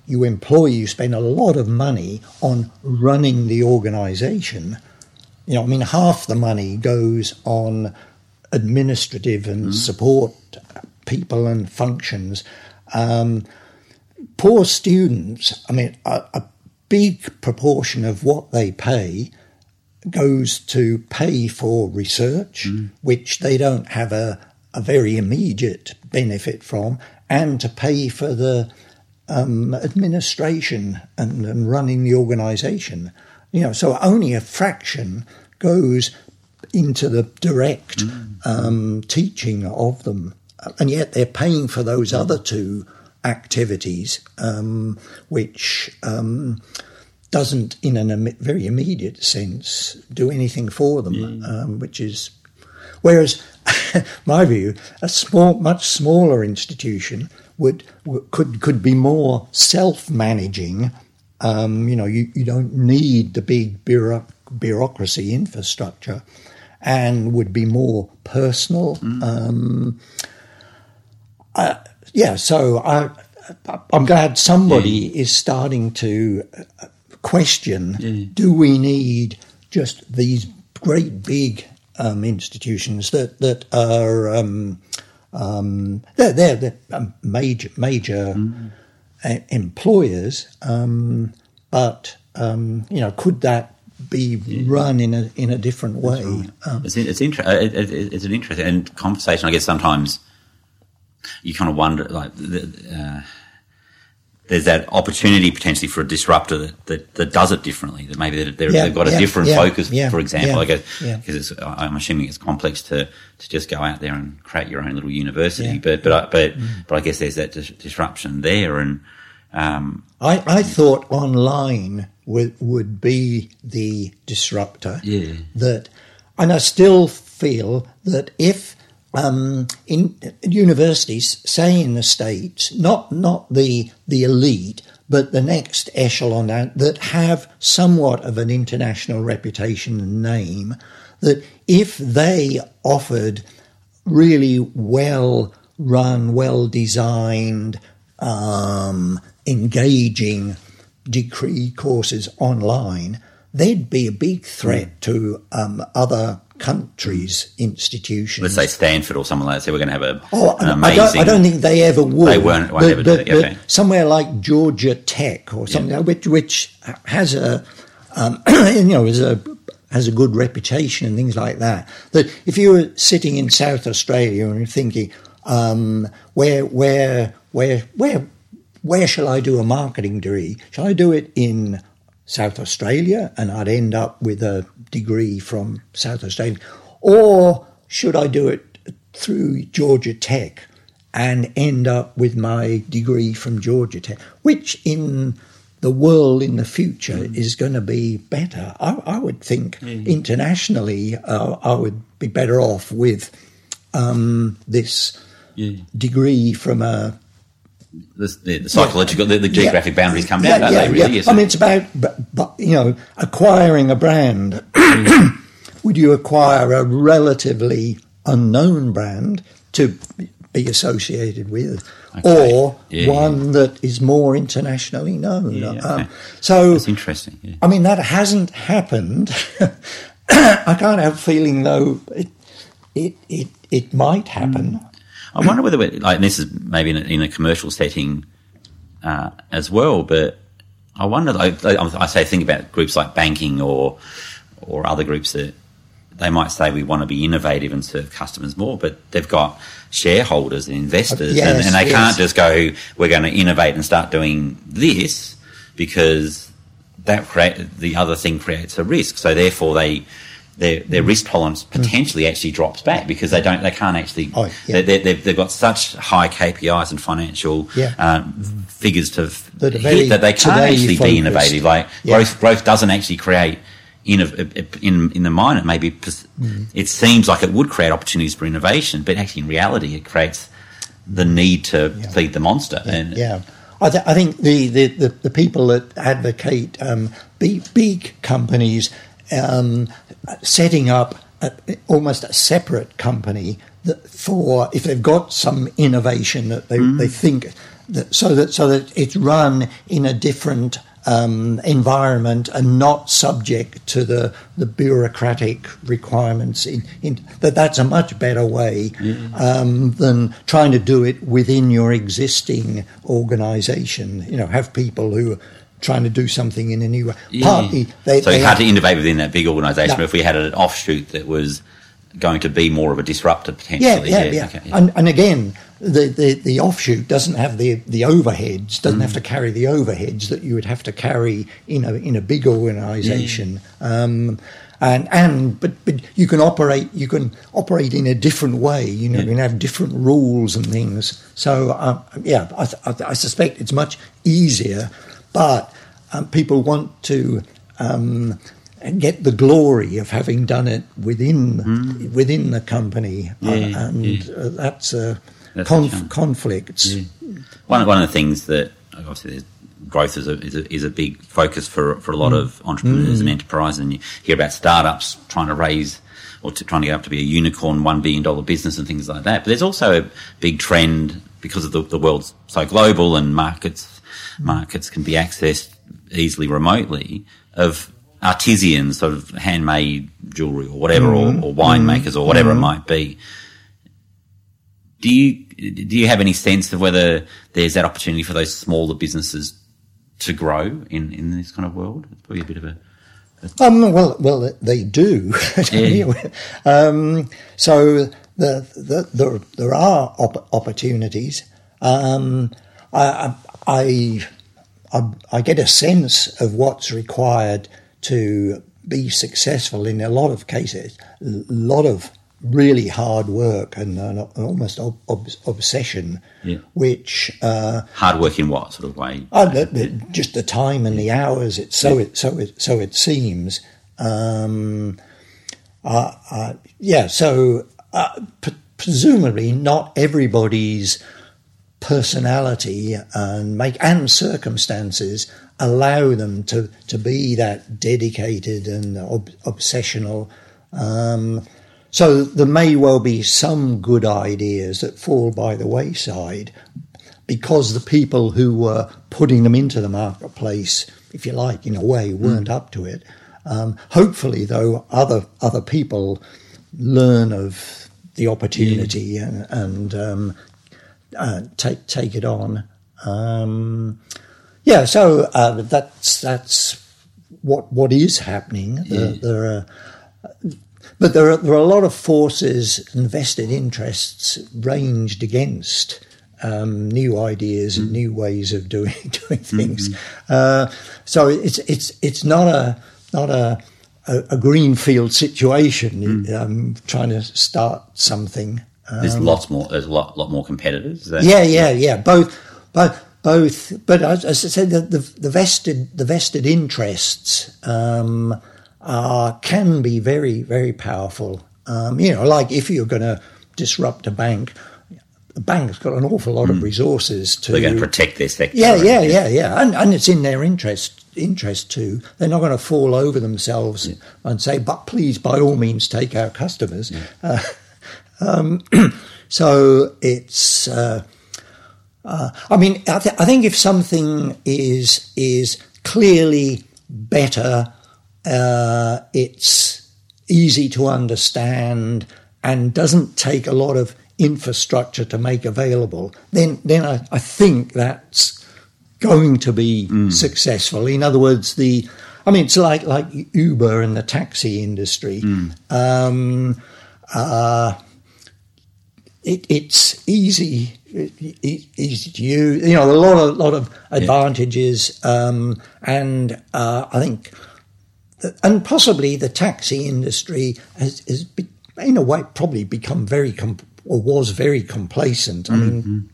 Speaker 1: you employ, you spend a lot of money on running the organization. You know, I mean, half the money goes on administrative and mm. support people and functions. Um, poor students, I mean, a, a, big proportion of what they pay goes to pay for research, mm. which they don't have a, a very immediate benefit from, and to pay for the um, administration and, and, running the organisation. You know, so only a fraction goes into the direct mm. um, teaching of them, and yet they're paying for those mm. other two activities, um, which um, doesn't, in a very immediate sense, do anything for them. Um, which is. Whereas, [laughs] my view, a small, much smaller institution would, could could be more self managing. Um, you know, you, you don't need the big bureau- bureaucracy infrastructure, and would be more personal. Mm. Um, uh, yeah, so I, I'm glad somebody is starting to uh, question. Do we need just these great big um, institutions that that are um, um, they're, they're, they're um, major major mm. employers, um, but um, you know, could that be yeah. run in a in a different way? Right.
Speaker 2: Um, it's it's, inter- it, it, it's an interesting conversation. I guess sometimes you kind of wonder, like. Uh, there's that opportunity potentially for a disruptor that, that, that does it differently. That maybe they have yeah, got a yeah, different yeah, focus, for example. I guess because I'm assuming it's complex to, to just go out there and create your own little university. But but I, but mm. but I guess there's that dis- disruption there. And um,
Speaker 1: I I thought online would would be the disruptor.
Speaker 2: Yeah.
Speaker 1: That, and I still feel that if um, in universities, say in the states, not not the the elite, but the next echelon that, that have somewhat of an international reputation and name, that if they offered really well run, well designed, um, engaging degree courses online, they'd be a big threat to um, other countries' institutions.
Speaker 2: Let's say Stanford or someone like that. Say we're going to have a
Speaker 1: oh, an amazing. I don't, I don't, think they ever would.
Speaker 2: They weren't. Won't but, ever but, okay.
Speaker 1: Somewhere like Georgia Tech or something, yeah. which which has a um, [clears throat] you know is a has a good reputation and things like that. That if you were sitting in South Australia and you're thinking, um, where where where where where shall I do a marketing degree? Shall I do it in South Australia and I'd end up with a degree from South Australia? Or should I do it through Georgia Tech? and end up with my degree from Georgia Tech, which in the world in the future mm. is going to be better. I, I would think mm. internationally, uh, I would be better off with um, this yeah. degree from a
Speaker 2: the, the, psychological, the, the, geographic yeah. boundaries come down, yeah, don't they? Really,
Speaker 1: I mean, it's about, but, but, you know, acquiring a brand. [clears throat] Would you acquire a relatively unknown brand to be associated with, okay. or yeah, one yeah. that is more internationally known. Yeah, okay. um, so
Speaker 2: that's interesting.
Speaker 1: I mean, that hasn't happened. [clears throat] I can't help feeling though it it it, it might happen. Mm.
Speaker 2: I wonder whether like this is maybe in a, in a commercial setting uh, as well, but I wonder. Like, I say, think about groups like banking or or other groups that they might say we want to be innovative and serve customers more, but they've got shareholders and investors, yes, and, and, they yes. can't just go, "We're going to innovate and start doing this," because that create the other thing creates a risk. So therefore, they their their mm. risk tolerance mm. potentially mm. actually drops back because they don't they can't actually oh, yeah. they, have they've got such high KPIs and financial yeah. um, figures to that, hit that they can't actually be innovative. Like yeah. growth growth doesn't actually create in, in, in the mind, it maybe mm. it seems like it would create opportunities for innovation, but actually in reality, it creates the need to feed the monster.
Speaker 1: Yeah, and yeah. I, th- I, think the, the, the, the, people that advocate um, big, big companies um, setting up a, almost a separate company that for if they've got some innovation that they, mm. they think that so that so that it's run in a different um, environment and not subject to the, the bureaucratic requirements. In, in, that that's a much better way um, than trying to do it within your existing organisation. You know, have people who trying to do something in a new way.
Speaker 2: Yeah. Partly, they, so it's hard to innovate within that big organisation. No. But if we had an offshoot that was going to be more of a disruptor potentially,
Speaker 1: yeah, yeah, yeah. Okay, yeah. And, and again, the, the, the offshoot doesn't have the, the overheads, doesn't mm. have to carry the overheads that you would have to carry in a, in a big organisation. Mm. Um, and and but but you can operate you can operate in a different way. You know, yeah. you can have different rules and things. So uh, yeah, I, I, I, suspect it's much easier, but um, people want to. Um, get the glory of having done it within mm. within the company, yeah, uh, and yeah. Uh, that's a conf- conflicts. Yeah.
Speaker 2: One, one of the things that obviously growth is a, is a, is a big focus for, for a lot mm. of entrepreneurs mm. and enterprises. And you hear about startups trying to raise or to, trying to get up to be a unicorn, $1 billion business and things like that. But there's also a big trend because of the, the world's so global and markets, markets can be accessed easily remotely of artisans, sort of handmade jewelry or whatever, mm. or, or, winemakers or whatever mm. it might be. Do you do you have any sense of whether there's that opportunity for those smaller businesses to grow in, in this kind of world? It's probably a bit of a,
Speaker 1: a um, well, well, they do. [laughs] Yeah. um, so the, the, the, there are op- opportunities. Um, I, I, I, I, get a sense of what's required to be successful in a lot of cases. A lot of really hard work and an, almost ob- ob- obsession, yeah. which uh,
Speaker 2: hard work in what sort of way?
Speaker 1: Uh, the, the, just the time and the hours. It so yeah. it so it so it seems. Um, uh, uh yeah, so uh, p- presumably not everybody's personality and make and circumstances allow them to to be that dedicated and ob- obsessional. Um, so there may well be some good ideas that fall by the wayside because the people who were putting them into the marketplace, if you like, in a way, weren't mm. up to it. Um, hopefully, though, other other people learn of the opportunity yeah. and, and um, uh, take take it on. Um, yeah, so uh, that's that's what what is happening. Yeah. There, there, are but there are, there are a lot of forces and vested interests ranged against um, new ideas and mm. new ways of doing [laughs] doing things. Mm-hmm. Uh, so it's it's it's not a not a a, a greenfield situation. Mm. Um, trying to start something.
Speaker 2: There's lots more. There's a lot, lot more competitors. That-
Speaker 1: Yeah, yeah, yeah. Both, both, both. But as, as I said, the, the, the vested, the vested interests um, are can be very, very powerful. Um, you know, like if you're going to disrupt a bank, the bank's got an awful lot of resources to.
Speaker 2: They're going to protect their sector.
Speaker 1: Yeah, yeah, yeah, yeah, and, and it's in their interest interest too. They're not going to fall over themselves and say, "But please, by all means, take our customers." Uh, um, [clears throat] so it's. Uh, uh, I mean, I, th- I think if something is is clearly better, uh, it's easy to understand and doesn't take a lot of infrastructure to make available, then then I, I think that's going to be successful. In other words, the I mean, it's like like Uber and the taxi industry. Um, uh, it, it's easy, e- easy to use. You know, a lot of lot of advantages, um, and uh, I think, and possibly the taxi industry has, has be, in a way probably become very com- or was very complacent. I mean,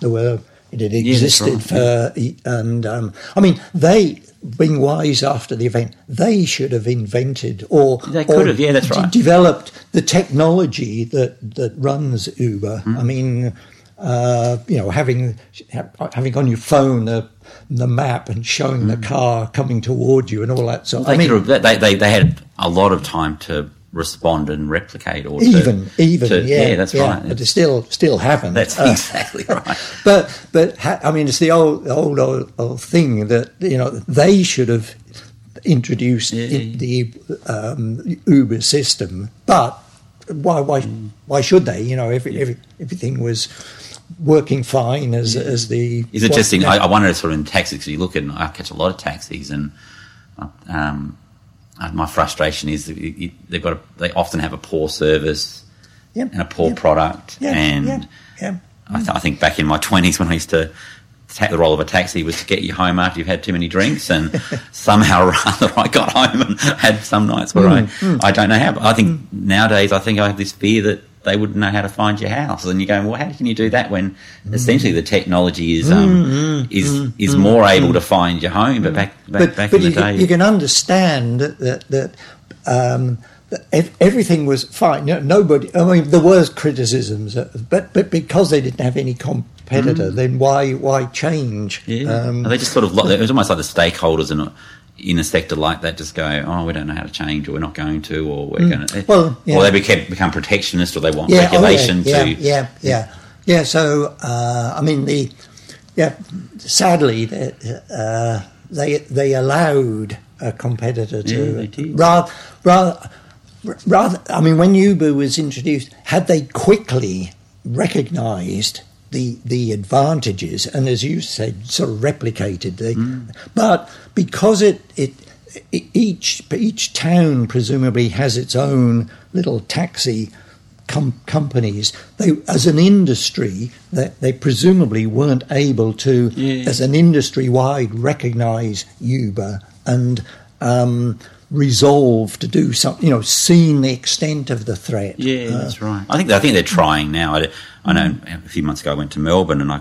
Speaker 1: there were it had existed
Speaker 2: right,
Speaker 1: for, and um, I mean they. Being wise after the event, they should have invented or
Speaker 2: They could
Speaker 1: or
Speaker 2: have, yeah, that's right.
Speaker 1: developed the technology that that runs Uber.
Speaker 2: Hmm.
Speaker 1: I mean, uh, you know, having having on your phone the the map and showing the car coming toward you and all that. So
Speaker 2: Hmm. They,
Speaker 1: I mean,
Speaker 2: could have, they, they, they had a lot of time to respond and replicate or to-
Speaker 1: even even
Speaker 2: to-
Speaker 1: yeah,
Speaker 2: that's
Speaker 1: yeah,
Speaker 2: right.
Speaker 1: But they still still haven't.
Speaker 2: That's
Speaker 1: Uh,
Speaker 2: exactly [laughs] right.
Speaker 1: but but ha- I mean, it's the old old old, old thing that you know they should have introduced
Speaker 2: Yeah.
Speaker 1: in the um, Uber system, but why why why should they? You know, every, every, everything was working fine as as the
Speaker 2: Is it
Speaker 1: what-
Speaker 2: just? I, I wonder, sort of in taxis, you look at, I catch a lot of taxis, and um, uh, my frustration is that you- they've got, a, they often have a poor service
Speaker 1: yeah,
Speaker 2: and a poor
Speaker 1: yeah,
Speaker 2: product,
Speaker 1: yeah,
Speaker 2: and. I, th- I think back in my twenties when I used to take the role of a taxi was to get you home after you've had too many drinks, and [laughs] somehow or other I got home and had some nights where
Speaker 1: Mm,
Speaker 2: I I don't know how. But I think nowadays I think I have this fear that they wouldn't know how to find your house, and you're going, well, how can you do that when
Speaker 1: Mm.
Speaker 2: essentially the technology is um is is more able to find your home? But back back,
Speaker 1: Mm, but,
Speaker 2: back
Speaker 1: but
Speaker 2: in the
Speaker 1: you,
Speaker 2: day,
Speaker 1: can, you can understand that that, um, everything was fine. Nobody. I mean, there was criticisms, uh, but but because they didn't have any competitor, then why why change?
Speaker 2: Mm. Yeah,
Speaker 1: Um,
Speaker 2: they just sort of it was almost like the stakeholders in a, in a sector like that just go, oh, we don't know how to change, or we're not going to, or we're going to,
Speaker 1: Mm. Well, yeah.
Speaker 2: or they become become protectionist, or they want
Speaker 1: oh, yeah,
Speaker 2: regulation
Speaker 1: yeah,
Speaker 2: to.
Speaker 1: yeah, yeah, yeah. So uh, I mean, the yeah, sadly, uh, they they allowed a competitor to
Speaker 2: Yeah,
Speaker 1: rather rather rather. I mean, when Uber was introduced, had they quickly recognised the the advantages and, as you said, sort of replicated the, but because it it each each town presumably has its own little taxi com- companies. They, as an industry, they, they presumably weren't able to,
Speaker 2: Yeah.
Speaker 1: as an industry wide, recognise Uber and um, resolve to do something. You know, seeing the extent of the threat.
Speaker 2: Yeah,
Speaker 1: Uh,
Speaker 2: that's right. I think I think they're trying now. I, I know a few months ago I went to Melbourne and I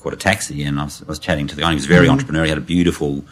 Speaker 2: caught a taxi and I was, I was chatting to the guy. He was very
Speaker 1: Mm-hmm.
Speaker 2: entrepreneurial. He had a beautiful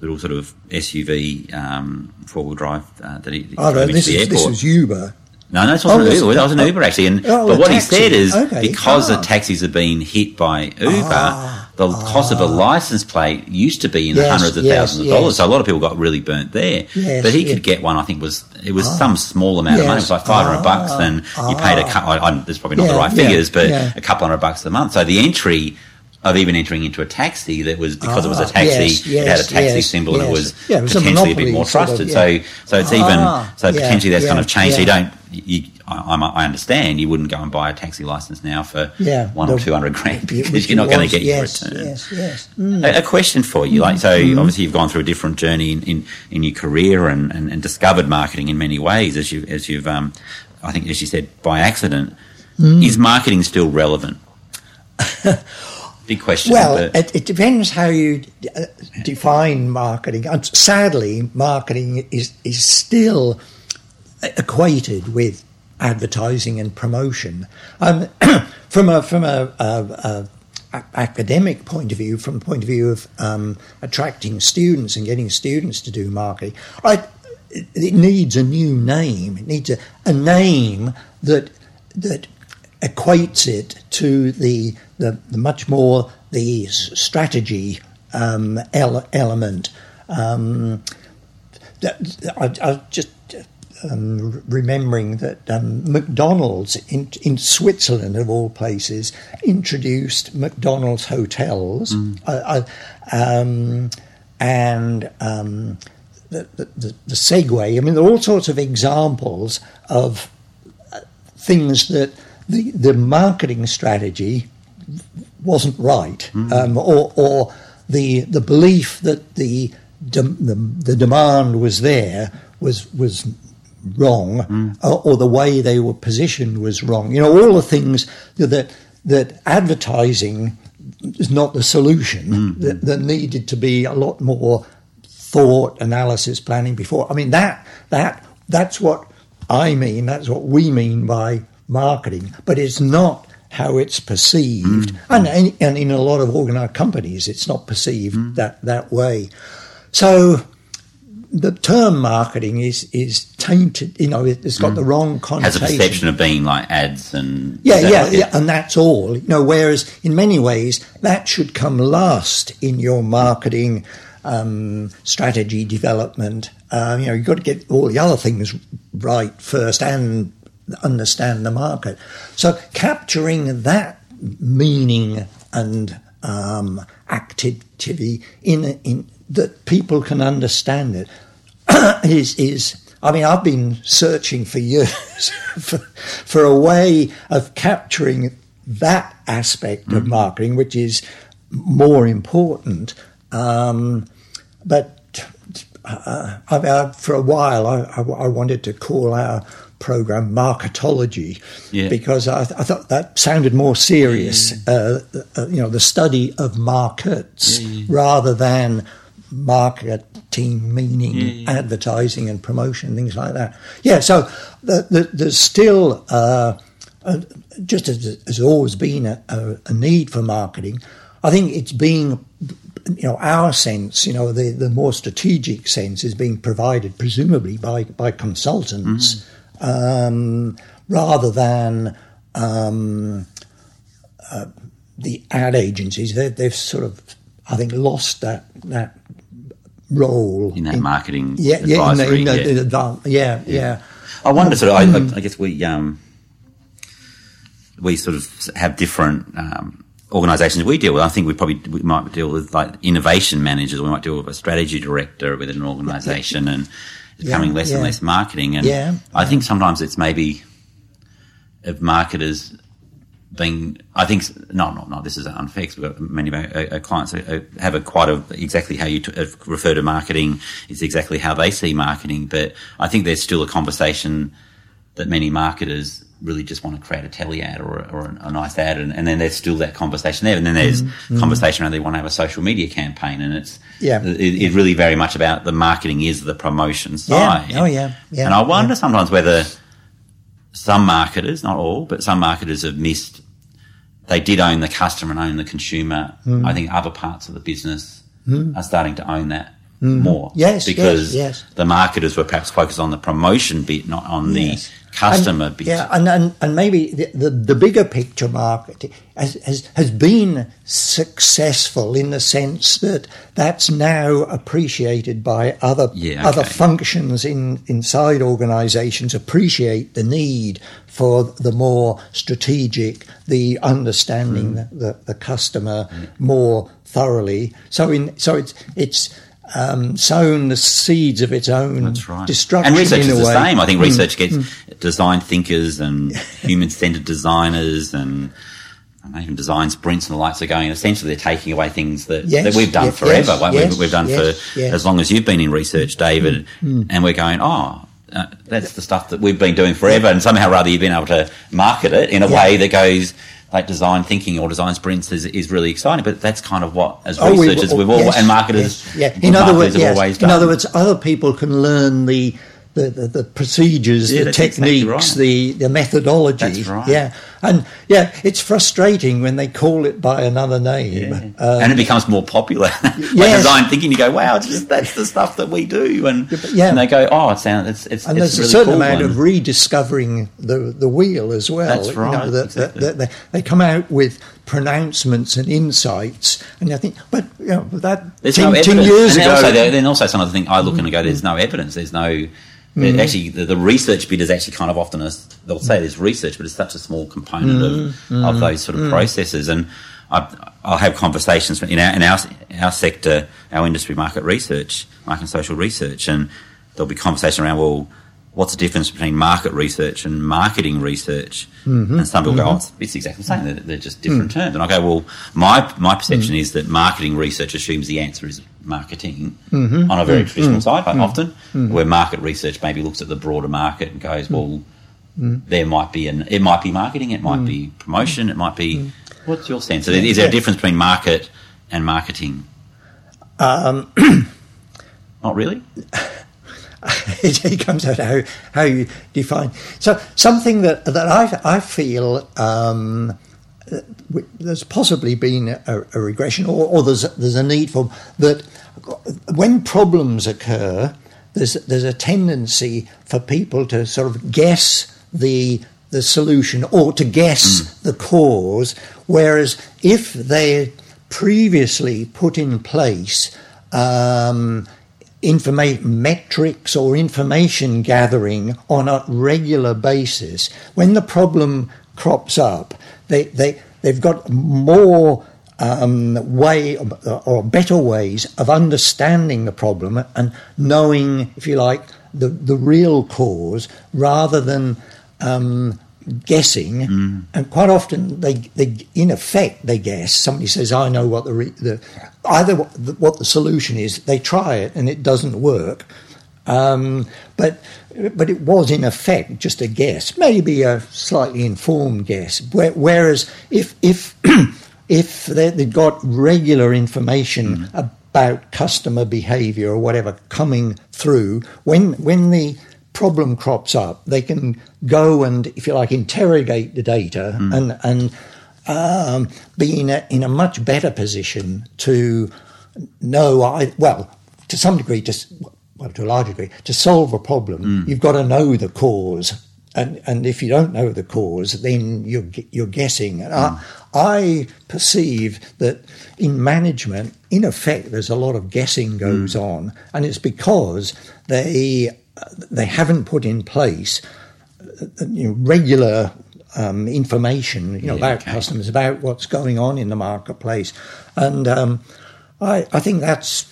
Speaker 2: little sort of SUV um, four wheel drive uh, that he,
Speaker 1: oh, no, this,
Speaker 2: the
Speaker 1: is, this was Uber.
Speaker 2: No, no, this
Speaker 1: Oh,
Speaker 2: wasn't
Speaker 1: was
Speaker 2: Uber.
Speaker 1: it?
Speaker 2: That was an
Speaker 1: Oh.
Speaker 2: Uber actually. And
Speaker 1: Oh,
Speaker 2: but what he said is
Speaker 1: Okay.
Speaker 2: because
Speaker 1: Ah.
Speaker 2: the taxis have been hit by Uber, the cost of a license plate used to be in the
Speaker 1: Yes,
Speaker 2: hundreds of
Speaker 1: yes,
Speaker 2: thousands of
Speaker 1: yes.
Speaker 2: dollars. So a lot of people got really burnt there. But he could get one. I think was it was some small amount of money. It was like five hundred bucks,
Speaker 1: Ah.
Speaker 2: and you paid a couple. This probably not the
Speaker 1: Yeah,
Speaker 2: right
Speaker 1: yeah,
Speaker 2: figures, but
Speaker 1: yeah.
Speaker 2: a couple hundred bucks a month. So the entry. Of even entering into a taxi that was because it was a
Speaker 1: Ah,
Speaker 2: taxi,
Speaker 1: yes,
Speaker 2: it had a taxi
Speaker 1: yes,
Speaker 2: symbol and it was
Speaker 1: Yeah, it was
Speaker 2: potentially a, bit
Speaker 1: monopoly
Speaker 2: more
Speaker 1: sort of,
Speaker 2: trusted.
Speaker 1: yeah.
Speaker 2: So, so it's
Speaker 1: Ah,
Speaker 2: even so
Speaker 1: yeah,
Speaker 2: potentially that's kind of changed. So you don't you, I, I understand you wouldn't go and buy a taxi license now for
Speaker 1: Yeah,
Speaker 2: one or two hundred grand because you're not going to get
Speaker 1: yes,
Speaker 2: your return.
Speaker 1: Yes, yes. Mm.
Speaker 2: A, a question for you, like so, obviously you've gone through a different journey in, in, in your career and, and, and discovered marketing in many ways, as you as you've, um, I think, as you said, by accident.
Speaker 1: Mm.
Speaker 2: Is marketing still relevant? [laughs] Big question.
Speaker 1: Well, it, it depends how you uh, define marketing. And sadly, marketing is is still equated with advertising and promotion. Um, [clears throat] from a from a, a, a, academic point of view, from the point of view of um, attracting students and getting students to do marketing, I, it needs a new name. It needs a, a name that that equates it to the the, the much more the strategy um, ele- element. Um, I, I just um, remembering that um, McDonald's in, in Switzerland, of all places, introduced McDonald's hotels, mm. uh, uh, um, and um, the, the, the Segway. I mean, there are all sorts of examples of uh, things that the the marketing strategy wasn't right, mm. or, or the the belief that the de- the, the demand was there was was wrong, mm. or, or, the way they were positioned was wrong. You know, all the things that that advertising is not the solution. Mm. That, that needed to be a lot more thought, analysis, planning before. I mean that that that's what I mean. That's what we mean by marketing. But it's not how it's perceived, mm. and, and in a lot of organised companies, it's not perceived mm. that that way. So the term marketing is is tainted. You know, it's got mm. the wrong connotation.
Speaker 2: Has a perception of being like ads and
Speaker 1: yeah, yeah, yeah, and that's all. You know, whereas in many ways that should come last in your marketing um, strategy development. Uh, you know, you've got to get all the other things right first and understand the market. So capturing that meaning and um, activity in in that people can understand it [clears throat] is is I mean I've been searching for years [laughs] for, for a way of capturing that aspect mm. of marketing, which is more important. Um, but uh, I, I, for a while, I, I, wanted to call our program marketology yeah. because I, I, thought that sounded more serious. Yeah. Uh, uh, you know, the study of markets yeah, rather than marketing, meaning advertising and promotion, things like that. Yeah, so the, the, there's still. Uh, just as has always been a, a, a need for marketing, I think it's being you know, our sense, you know, the, the more strategic sense is being provided presumably by, by consultants mm um, rather than um, uh, the ad agencies. They, have sort of, I think, lost that that role
Speaker 2: in that in, marketing. Yeah, yeah, in the, in
Speaker 1: the, yeah. The, yeah, yeah, yeah.
Speaker 2: I wonder, sort of. I, mm. I, guess we um, we sort of have different. Um, organisations we deal with, I think we probably we might deal with like innovation managers. We might deal with a strategy director within an organisation, yeah, and it's becoming less and less marketing. And
Speaker 1: yeah,
Speaker 2: I think sometimes it's maybe of marketers being. I think no, no, no. This is unfair. We've got many of our, our clients have a quite a exactly how you t- uh, refer to marketing is exactly how they see marketing. But I think there's still a conversation that many marketers really just want to create a telly ad or, or a, a nice ad, and, and, then there's still that conversation there, and then there's mm-hmm. conversation around they want to have a social media campaign, and it's
Speaker 1: yeah,
Speaker 2: it, it's really very much about the marketing is the promotion side.
Speaker 1: Yeah. Oh yeah, yeah.
Speaker 2: And I wonder
Speaker 1: yeah.
Speaker 2: sometimes whether some marketers, not all, but some marketers have missed. They did own the customer and own the consumer. Mm. I think other parts of the business mm. are starting to own that mm. more.
Speaker 1: Yes,
Speaker 2: because
Speaker 1: yes, yes.
Speaker 2: the marketers were perhaps focused on the promotion bit, not on yes. the customer
Speaker 1: and, Yeah, and, and, and maybe the, the, the, bigger picture market has, has, has been successful in the sense that that's now appreciated by other
Speaker 2: yeah, okay.
Speaker 1: other functions in inside organisations appreciate the need for the more strategic, the understanding mm. the, the, the, customer mm. more thoroughly. So in so it's it's um, sown the seeds of its own right. destruction.
Speaker 2: And research
Speaker 1: is
Speaker 2: the
Speaker 1: way.
Speaker 2: same. I think mm. research gets mm. design thinkers and [laughs] human centered designers and even design sprints and the lights are going. Essentially, they're taking away things that,
Speaker 1: yes,
Speaker 2: that we've done
Speaker 1: yes,
Speaker 2: forever.
Speaker 1: Yes,
Speaker 2: we've, we've, done for as long as you've been in research, David. Mm. And we're going, oh, uh, that's the stuff that we've been doing forever. And somehow rather you've been able to market it in a way that goes, like design thinking or design sprints is, is really exciting. But that's kind of what, as oh, researchers, we, have all yes, and marketers,
Speaker 1: yes, yeah. In other words, yes. In other words, other people can learn the the, the, the procedures,
Speaker 2: Yeah,
Speaker 1: the techniques,
Speaker 2: right.
Speaker 1: the, the methodology.
Speaker 2: That's right.
Speaker 1: Yeah, and yeah, it's frustrating when they call it by another name. Um,
Speaker 2: and it becomes more popular. [laughs] like
Speaker 1: Yes.
Speaker 2: design thinking, you go, wow, just, that's the stuff that we do, and,
Speaker 1: yeah.
Speaker 2: and they go, oh, it sounds it's it's,
Speaker 1: and
Speaker 2: it's
Speaker 1: there's
Speaker 2: really
Speaker 1: a certain
Speaker 2: cool
Speaker 1: amount
Speaker 2: and-
Speaker 1: of rediscovering the the wheel as well.
Speaker 2: That's right,
Speaker 1: that,
Speaker 2: exactly.
Speaker 1: that, that they, come out with pronouncements and insights, and I think, but you know, that
Speaker 2: There's
Speaker 1: 10,
Speaker 2: no
Speaker 1: 10 years
Speaker 2: and
Speaker 1: ago.
Speaker 2: Also, then also some of the thing I look and go, there's no evidence. There's no.
Speaker 1: Mm.
Speaker 2: Actually, the, the research bit is actually kind of often a, they'll say there's research, but it's such a small component
Speaker 1: Mm.
Speaker 2: of, of those sort of processes. And I, I'll have conversations in our, in our our sector, our industry, market research, market and social research, and there'll be conversation around well, what's the difference between market research and marketing research?
Speaker 1: Mm-hmm.
Speaker 2: And some people go, mm-hmm. oh, it's, it's exactly the same. They're, they're just different mm. terms. And I go, well, my my perception mm. is that marketing research assumes the answer is marketing
Speaker 1: Mm-hmm.
Speaker 2: on a very mm. traditional side, like often, where market research maybe looks at the broader market and goes, well, there might be an it might be marketing, it might be promotion, it might be. What's your sense? Is there a difference between market and marketing?
Speaker 1: Um, [clears throat]
Speaker 2: Not really. [laughs] [laughs]
Speaker 1: it, comes out how how you define. So something that that I I feel um, there's possibly been a, a regression, or, or there's a, there's a need for that when problems occur. There's there's a tendency for people to sort of guess the the solution or to guess the cause, whereas if they previously put in place um, information metrics or information gathering on a regular basis, when the problem crops up, they they they've got more um, way or better ways of understanding the problem and knowing, if you like, the the real cause rather than um, guessing. And quite often, they, they in effect they guess. Somebody says, "I know what the, re- the either what the, what the solution is." They try it and it doesn't work. Um, but but it was in effect just a guess, maybe a slightly informed guess. Where, whereas if if [clears throat] if they, they'd got regular information about customer behaviour or whatever coming through, when when the problem crops up, they can go and, if you like, interrogate the data hmm. and and um, be in a, in a much better position to know. I well, to some degree, to well, to a large degree, to solve a problem, hmm. you've got to know the cause. And, and if you don't know the cause, then you're, you're guessing. And I, hmm. I perceive that in management, in effect, there's a lot of guessing goes on, and it's because they they haven't put in place uh, you know, regular um, information, you know,
Speaker 2: Yeah,
Speaker 1: about
Speaker 2: okay.
Speaker 1: customers, about what's going on in the marketplace, and um, I, I think that's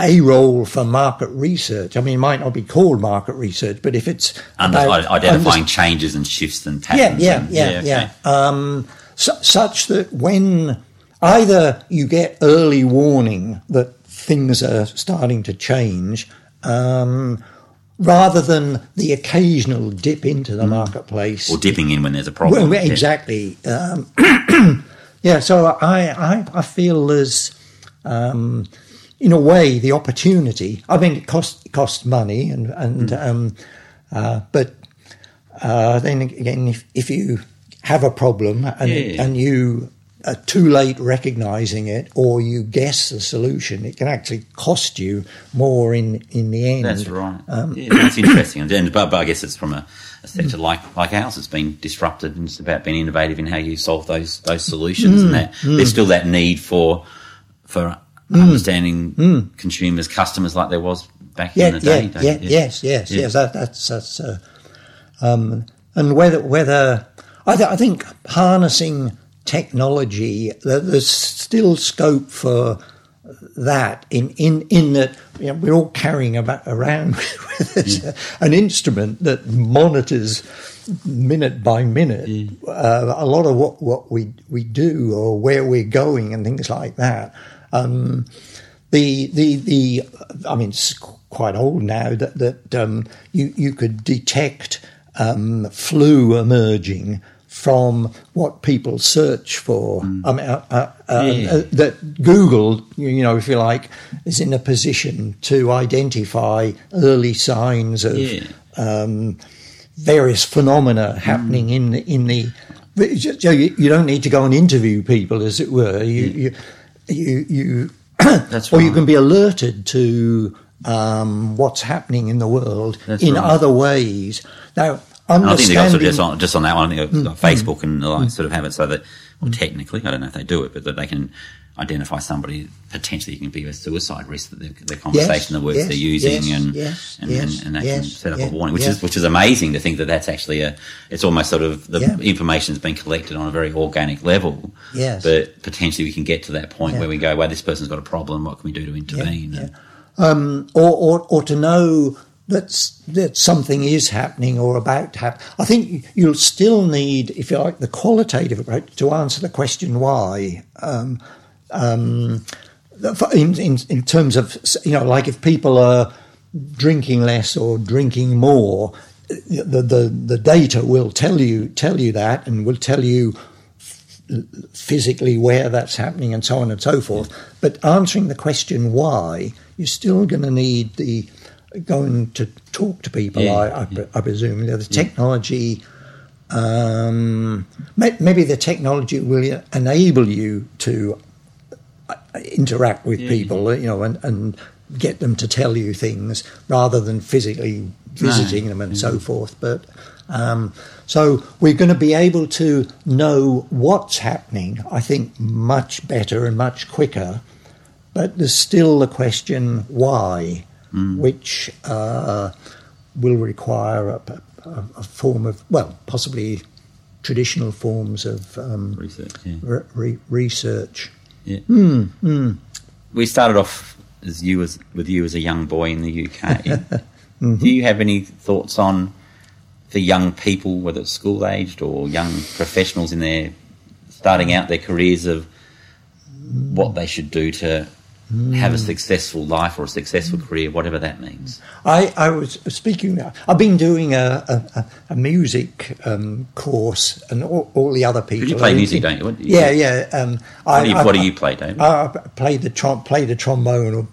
Speaker 1: a role for market research. I mean, it might not be called market research, but if it's
Speaker 2: Under, identifying
Speaker 1: underst-
Speaker 2: changes and shifts and patterns.
Speaker 1: yeah,
Speaker 2: and-
Speaker 1: yeah,
Speaker 2: okay.
Speaker 1: yeah. Um, su- such that when either you get early warning that things are starting to change, um, rather than the occasional dip into the marketplace.
Speaker 2: Or dipping in when there's a problem.
Speaker 1: Well, exactly. Um, [clears throat] yeah, so I, I, I feel there's, um, in a way, the opportunity. I mean, it costs it costs money, and and
Speaker 2: Mm.
Speaker 1: um, uh, but uh, then again, if, if you have a problem and
Speaker 2: Yeah.
Speaker 1: and you are too late recognizing it, or you guess the solution, it can actually cost you more in in the end.
Speaker 2: That's right.
Speaker 1: Um,
Speaker 2: yeah, that's interesting. And, but, but I guess it's from a, a sector like, like ours. It's been disrupted, and it's about being innovative in how you solve those those solutions.
Speaker 1: Mm,
Speaker 2: And that there's still that need for for understanding consumers, customers, like there was back
Speaker 1: yeah,
Speaker 2: in the day.
Speaker 1: yeah,
Speaker 2: don't
Speaker 1: yeah,
Speaker 2: you?
Speaker 1: yes, yes,
Speaker 2: Yeah.
Speaker 1: yes. That, that's that's. Uh, um, and whether whether I, th- I think harnessing technology, there's still scope for that. In in in that you know, we're all carrying about around [laughs] with us an instrument that monitors minute by minute uh, a lot of what, what we we do or where we're going and things like that. Um, the the the I mean it's quite old now that that um, you you could detect um, flu emerging from what people search for.
Speaker 2: Mm.
Speaker 1: I mean, uh, uh, uh,
Speaker 2: Yeah.
Speaker 1: uh, that Google, you know, if you like, is in a position to identify early signs of
Speaker 2: Yeah.
Speaker 1: um, various phenomena happening in the, in the. So you, you don't need to go and interview people, as it were. You you you, you [coughs]
Speaker 2: That's [coughs]
Speaker 1: or you can be alerted to um, what's happening in the world
Speaker 2: That's
Speaker 1: in
Speaker 2: right.
Speaker 1: other ways. Now,
Speaker 2: I think they also just on just on that one. I think
Speaker 1: Mm,
Speaker 2: Facebook and the like sort of have it so that, well, technically, I don't know if they do it, but that they can identify somebody potentially can be a suicide risk that the, the conversation, the words
Speaker 1: yes,
Speaker 2: they're using,
Speaker 1: yes,
Speaker 2: and,
Speaker 1: yes,
Speaker 2: and,
Speaker 1: yes,
Speaker 2: and, and that
Speaker 1: yes,
Speaker 2: can set up a warning, which is which is amazing to think that that's actually a. It's almost sort of the
Speaker 1: Yeah.
Speaker 2: information's been collected on a very organic level.
Speaker 1: Yes.
Speaker 2: but potentially we can get to that point
Speaker 1: Yeah.
Speaker 2: where we go, well, this person's got a problem. What can we do to intervene?
Speaker 1: yeah.
Speaker 2: And-
Speaker 1: um, or, or or to know that that something is happening or about to happen. I think you'll still need, if you like, the qualitative approach to answer the question why. Um, um, in, in in terms of you know, like if people are drinking less or drinking more, the the, the data will tell you tell you that and will tell you physically where that's happening and so on and so forth. But answering the question why, you're still going to need the going to talk to people.
Speaker 2: Yeah,
Speaker 1: I, I, pre- I presume the technology. Um, may- maybe the technology will enable you to uh, interact with people, you know, and, and get them to tell you things rather than physically visiting them and so forth. But um, so we're going to be able to know what's happening, I think, much better and much quicker. But there's still the question why, which uh, will require a, a, a form of, well, possibly traditional forms of um,
Speaker 2: Research, yeah.
Speaker 1: re- re- research.
Speaker 2: Yeah.
Speaker 1: Hmm,
Speaker 2: We started off as you as with you as a young boy in the UK. [laughs]
Speaker 1: Mm-hmm.
Speaker 2: Do you have any thoughts on the young people, whether it's school aged or young professionals in their starting out their careers of what they should do to have a successful life or a successful career, whatever that means?
Speaker 1: I, I was speaking. I've been doing a, a, a- music um, course, and all, all the other people.
Speaker 2: you play music, don't you? What do you-
Speaker 1: yeah, yeah. Um,
Speaker 2: What
Speaker 1: I,
Speaker 2: do you,
Speaker 1: I-
Speaker 2: what do you play, David?
Speaker 1: I, I played the trom- played the trombone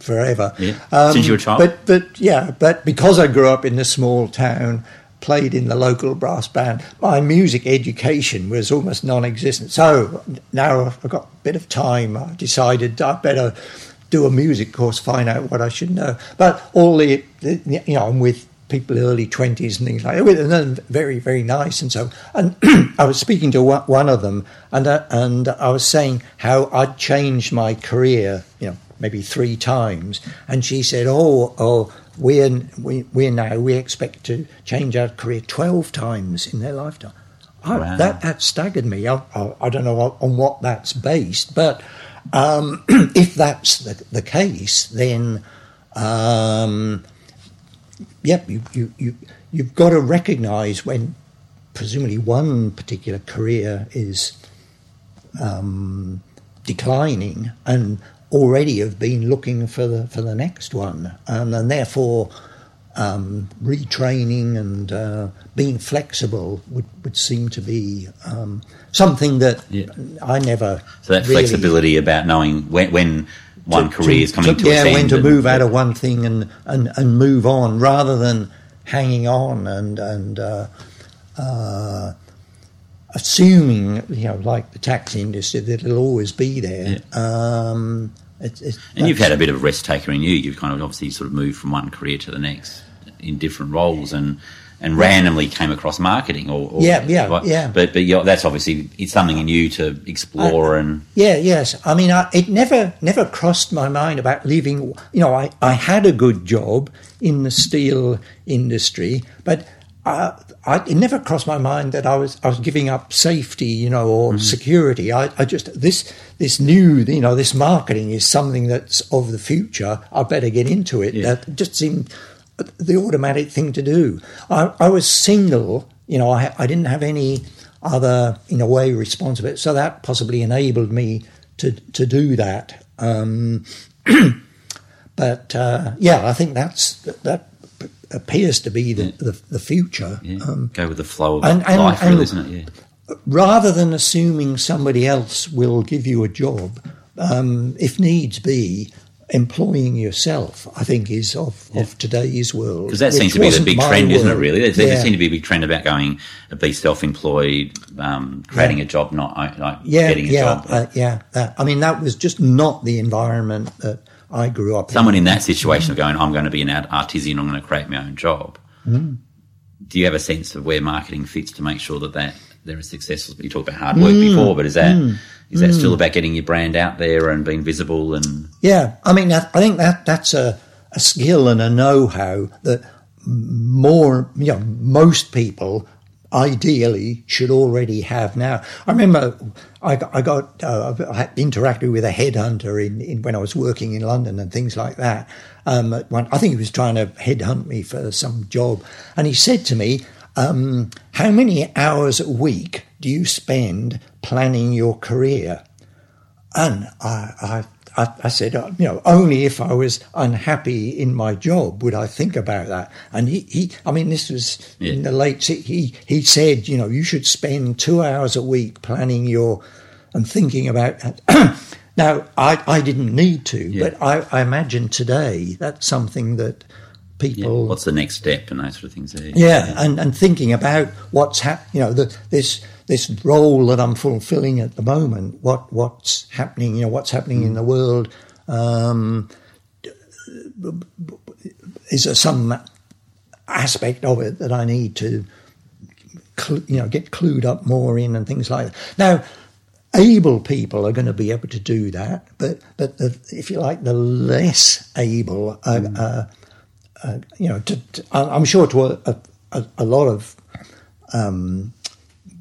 Speaker 1: forever. Um,
Speaker 2: Since you were a child?
Speaker 1: But but yeah, but because I grew up in a small town, played in the local brass band, my music education was almost non-existent. So now I've got a bit of time. I decided I'd better do a music course, find out what I should know. But all the, the you know, I'm with people early twenties and things like that, and they're very very nice and so. And [clears throat] I was speaking to one one of them, and uh, and I was saying how I'd changed my career, you know, maybe three times, and she said, "Oh, oh." We're, we, we're now, we expect to change our career 12 times in their lifetime. I,
Speaker 2: Wow.
Speaker 1: that, that staggered me. I, I, I don't know on what that's based, but um, [clears throat] if that's the, the case, then um, yep, you, you, you, you've got to recognise when presumably one particular career is um, declining and already have been looking for the for the next one, and, and therefore um, retraining and uh, being flexible would, would seem to be um, something that
Speaker 2: Yeah.
Speaker 1: I never.
Speaker 2: So that
Speaker 1: really-
Speaker 2: flexibility about knowing when, when one
Speaker 1: to-
Speaker 2: career is coming to,
Speaker 1: yeah,
Speaker 2: its
Speaker 1: when to
Speaker 2: and-
Speaker 1: move out of one thing and, and, and move on rather than hanging on and and uh, uh, assuming you know like the tax industry that it'll always be there. Um, it's, it's,
Speaker 2: And you've had a bit of rest taker in you. You've kind of obviously sort of moved from one career to the next in different roles and and randomly came across marketing or, or
Speaker 1: Yeah, yeah,
Speaker 2: but,
Speaker 1: yeah.
Speaker 2: But but you're, that's obviously it's something in you to explore and
Speaker 1: Yeah, yes. I mean, I, it never never crossed my mind about leaving. You know, I, I had a good job in the steel industry, but I, I, it never crossed my mind that I was I was giving up safety, you know, or
Speaker 2: Mm-hmm.
Speaker 1: security. I, I just this this new, you know, this marketing is something that's of the future. I better get into it.
Speaker 2: Yeah.
Speaker 1: That just seemed the automatic thing to do. I, I was single, you know, I, I didn't have any other, in a way, responsibility. So that possibly enabled me to, to do that. Um, [clears throat] but uh, yeah, I think that's that, that appears to be the the, the future.
Speaker 2: Yeah.
Speaker 1: Um,
Speaker 2: Go with the flow of
Speaker 1: and- and-
Speaker 2: life, really,
Speaker 1: and-
Speaker 2: isn't it? Yeah.
Speaker 1: rather than assuming somebody else will give you a job, um, if needs be, employing yourself, I think, is of, of today's world.
Speaker 2: Because that seems to be the big trend, isn't it? Really, there there
Speaker 1: Yeah.
Speaker 2: seems to be a big trend about going be self-employed, um, creating a job, not uh, like
Speaker 1: yeah,
Speaker 2: getting a
Speaker 1: yeah,
Speaker 2: job.
Speaker 1: uh, yeah. that- I mean, that was just not the environment that I grew up
Speaker 2: Someone
Speaker 1: in.
Speaker 2: in that situation of going, I'm going to be an art- artisan, I'm going to create my own job.
Speaker 1: Mm.
Speaker 2: Do you have a sense of where marketing fits to make sure that, that they're as successful? You talked about hard work
Speaker 1: Mm.
Speaker 2: before, but is that is that still about getting your brand out there and being visible? And
Speaker 1: Yeah, I mean, that, I think that that's a, a skill and a know-how that more, you know, most people ideally should already have now. I remember I got, I got uh, I interacted with a headhunter in, in when I was working in London and things like that. Um, one, I think he was trying to headhunt me for some job, and he said to me, um, "How many hours a week do you spend planning your career?" And I, I, I, I said, uh, you know, only if I was unhappy in my job would I think about that. And he, he I mean, this was in the late, he, he said, you know, you should spend two hours a week planning your, and thinking about that. [clears throat] now, I, I didn't need to,
Speaker 2: Yeah.
Speaker 1: but I, I imagine today that's something that
Speaker 2: yeah,
Speaker 1: people
Speaker 2: what's the next step and those sort of things? There.
Speaker 1: yeah, and, and thinking about what's happening, you know, the, this this role that I'm fulfilling at the moment. What what's happening? You know, what's happening in the world? Um, is there some aspect of it that I need to, cl- you know, get clued up more in and things like that? Now, able people are going to be able to do that, but but the, if you like, the less able are. are uh, you know, to, to, I'm sure to a, a, a lot of um,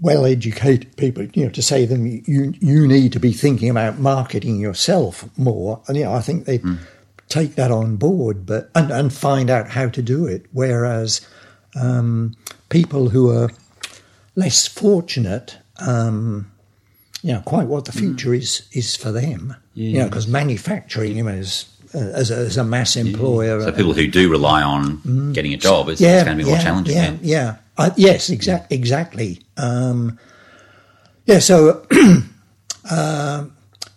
Speaker 1: well-educated people, you know, to say to them, you you need to be thinking about marketing yourself more, and you know, I think they take that on board, but and, and find out how to do it. Whereas um, people who are less fortunate, um, you know, quite what the future is is for them. You know, because manufacturing, you know, is as, a, as a mass employer.
Speaker 2: So people who do rely on getting a job, it's, it's going to be more challenging.
Speaker 1: Mm. Yeah,
Speaker 2: then.
Speaker 1: yeah. Uh, yes, exact, exactly. Um, yeah, so [clears throat] uh,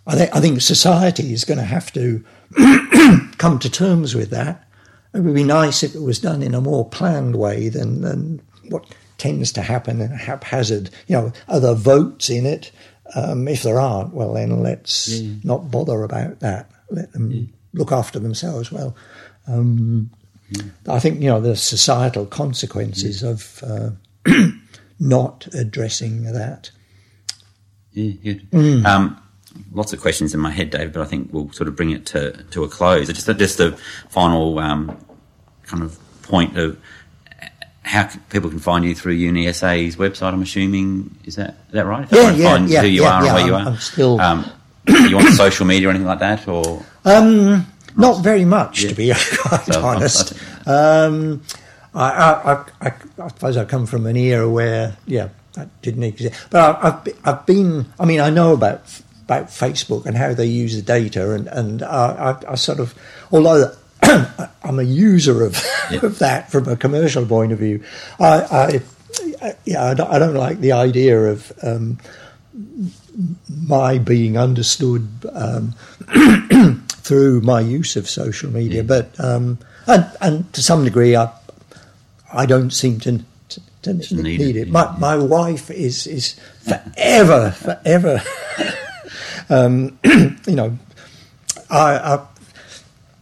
Speaker 1: I, think I think society is going to have to [clears throat] come to terms with that. It would be nice if it was done in a more planned way than, than what tends to happen in a haphazard. You know, are there votes in it? Um, if there aren't, well, then let's not bother about that. Let them look after themselves well. Um, I think you know the societal consequences of uh, [clears throat] not addressing that.
Speaker 2: Yeah, good.
Speaker 1: Mm.
Speaker 2: Um, lots of questions in my head, David, but I think we'll sort of bring it to, to a close. Just, just a final um, kind of point of how people can find you through UniSA's website. I'm assuming is that is that right? If
Speaker 1: Yeah, yeah,
Speaker 2: find
Speaker 1: yeah,
Speaker 2: who you
Speaker 1: yeah,
Speaker 2: are
Speaker 1: yeah,
Speaker 2: and where you
Speaker 1: I'm-
Speaker 2: are.
Speaker 1: I'm still-
Speaker 2: Um, [coughs] you want social media or anything like that, or
Speaker 1: Um, not very much,
Speaker 2: Yeah.
Speaker 1: to be [laughs] quite honest. [laughs] Um, I, I, I, I, suppose I come from an era where, yeah, that didn't exist. But I, I've, be- I've been, I mean, I know about about Facebook and how they use the data, and and I, I, sort of, although [coughs] I'm a user of,
Speaker 2: Yeah. [laughs]
Speaker 1: of that from a commercial point of view, I yeah, I don't, I don't like the idea of. Um, my being understood um, through my use of social media, but um, and, and to some degree, I I don't seem to to, to need,
Speaker 2: need it,
Speaker 1: it. My
Speaker 2: yeah.
Speaker 1: my wife is is forever [laughs] forever. [laughs] um, [clears throat] you know, I, I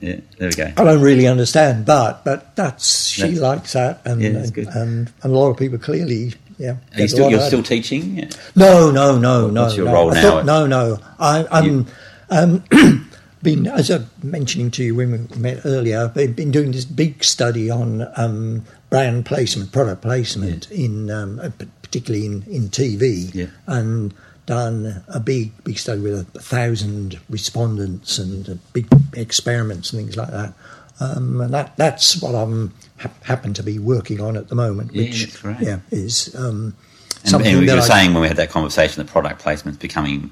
Speaker 2: yeah, there we go.
Speaker 1: I don't really understand, but but that's she
Speaker 2: That's-
Speaker 1: likes that, and
Speaker 2: Yeah,
Speaker 1: and, and and a lot of people clearly. Yeah,
Speaker 2: Are you still, you're still teaching? Yeah.
Speaker 1: No, no, no, no.
Speaker 2: What's your
Speaker 1: no.
Speaker 2: role
Speaker 1: I
Speaker 2: now
Speaker 1: thought- no, no. I, I'm
Speaker 2: You-
Speaker 1: um, [clears throat] [clears throat] been, as I was mentioning to you when we met earlier, I've been- doing this big study on um, brand placement, product placement in, um, uh, particularly in, in TV,
Speaker 2: Yeah.
Speaker 1: and done a big, big study with a thousand respondents and uh, big experiments and things like that. Um, and that, that's what I'm ha- happen to be working on at the moment,
Speaker 2: Yeah,
Speaker 1: which
Speaker 2: great.
Speaker 1: yeah is um,
Speaker 2: And,
Speaker 1: something
Speaker 2: and you were
Speaker 1: I-
Speaker 2: saying when we had that conversation, the product placement's becoming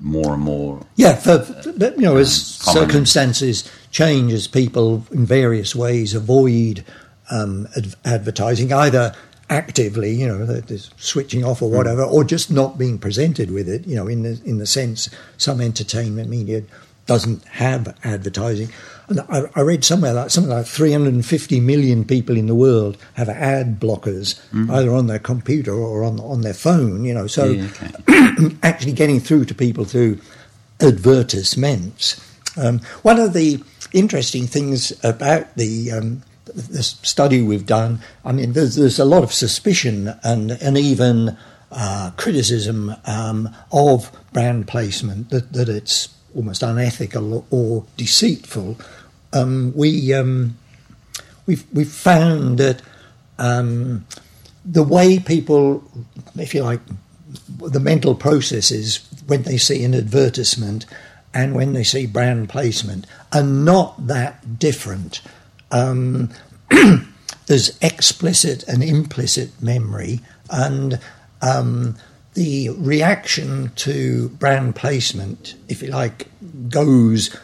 Speaker 2: more and more
Speaker 1: Yeah, for, for- you know, as
Speaker 2: common.
Speaker 1: circumstances change, as people in various ways avoid um, ad- advertising, either actively, you know, switching off or whatever, mm. or just not being presented with it, you know, in the in the sense some entertainment media doesn't have advertising. And I, I read somewhere that something like 350 million people in the world have ad blockers, mm. either on their computer or on on their phone, you know. So yeah, [clears throat] okay. actually getting through to people through advertisements. Um, one of the interesting things about the um, the study we've done, I mean, there's, there's a lot of suspicion and, and even uh, criticism um, of brand placement that, that it's almost unethical or deceitful. Um, we um, we've we've found that um, the way people, if you like, the mental processes when they see an advertisement and when they see brand placement are not that different. Um, [clears throat] there's explicit and implicit memory, and um, the reaction to brand placement, if you like, goes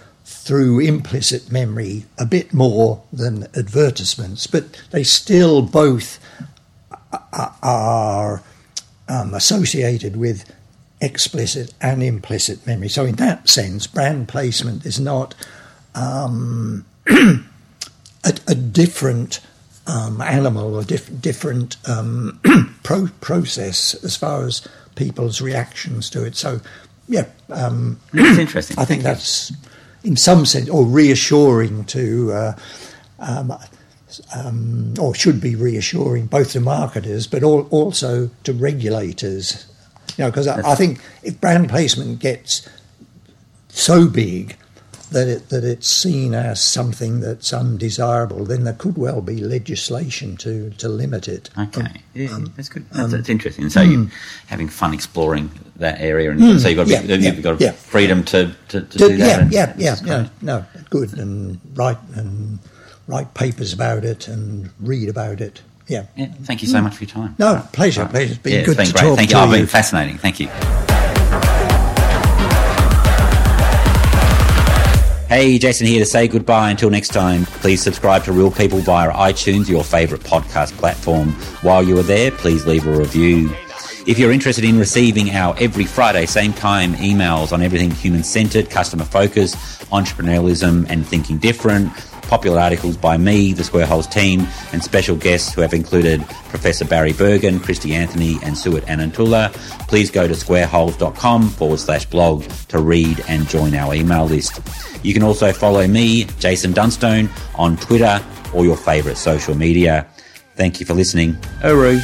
Speaker 1: through implicit memory a bit more than advertisements, but they still both are um, associated with explicit and implicit memory. So, in that sense, brand placement is not um, [clears throat] a, a, different um, animal or diff- different um, [clears throat] pro- process as far as people's reactions to it. So, yeah, um,
Speaker 2: it's interesting.
Speaker 1: I think that's in some sense or reassuring to. Uh, um, um, or should be reassuring both to marketers but all, also to regulators you know, because I, I, think if brand placement gets so big that it that it's seen as something that's undesirable, then there could well be legislation to, to limit it.
Speaker 2: Okay, um, yeah, um, that's good. That's, um, that's interesting. so you're hmm. having fun exploring that area, and mm, so you've got yeah, be, you've got yeah, freedom to, to, to, to, do
Speaker 1: that. Yeah, yeah, yeah. No, good and write and write papers about it and read about it. Yeah. yeah.
Speaker 2: Thank you so much for your time.
Speaker 1: No, pleasure, pleasure. It's been yeah, good
Speaker 2: it's been
Speaker 1: to great. talk
Speaker 2: Thank
Speaker 1: to
Speaker 2: you.
Speaker 1: Oh,
Speaker 2: been fascinating. Thank you. Hey, Jason here to say goodbye until next time. Please subscribe to Real People via iTunes, your favourite podcast platform. While you are there, please leave a review. If you're interested in receiving our every Friday, same time emails on everything human centered, customer focused, entrepreneurialism, and thinking different, popular articles by me, the Square Holes team, and special guests who have included Professor Barry Bergen, Christy Anthony, and Suet Anantula, please go to squareholes.com forward slash blog to read and join our email list. You can also follow me, Jason Dunstone, on Twitter or your favourite social media. Thank you for listening. Uru.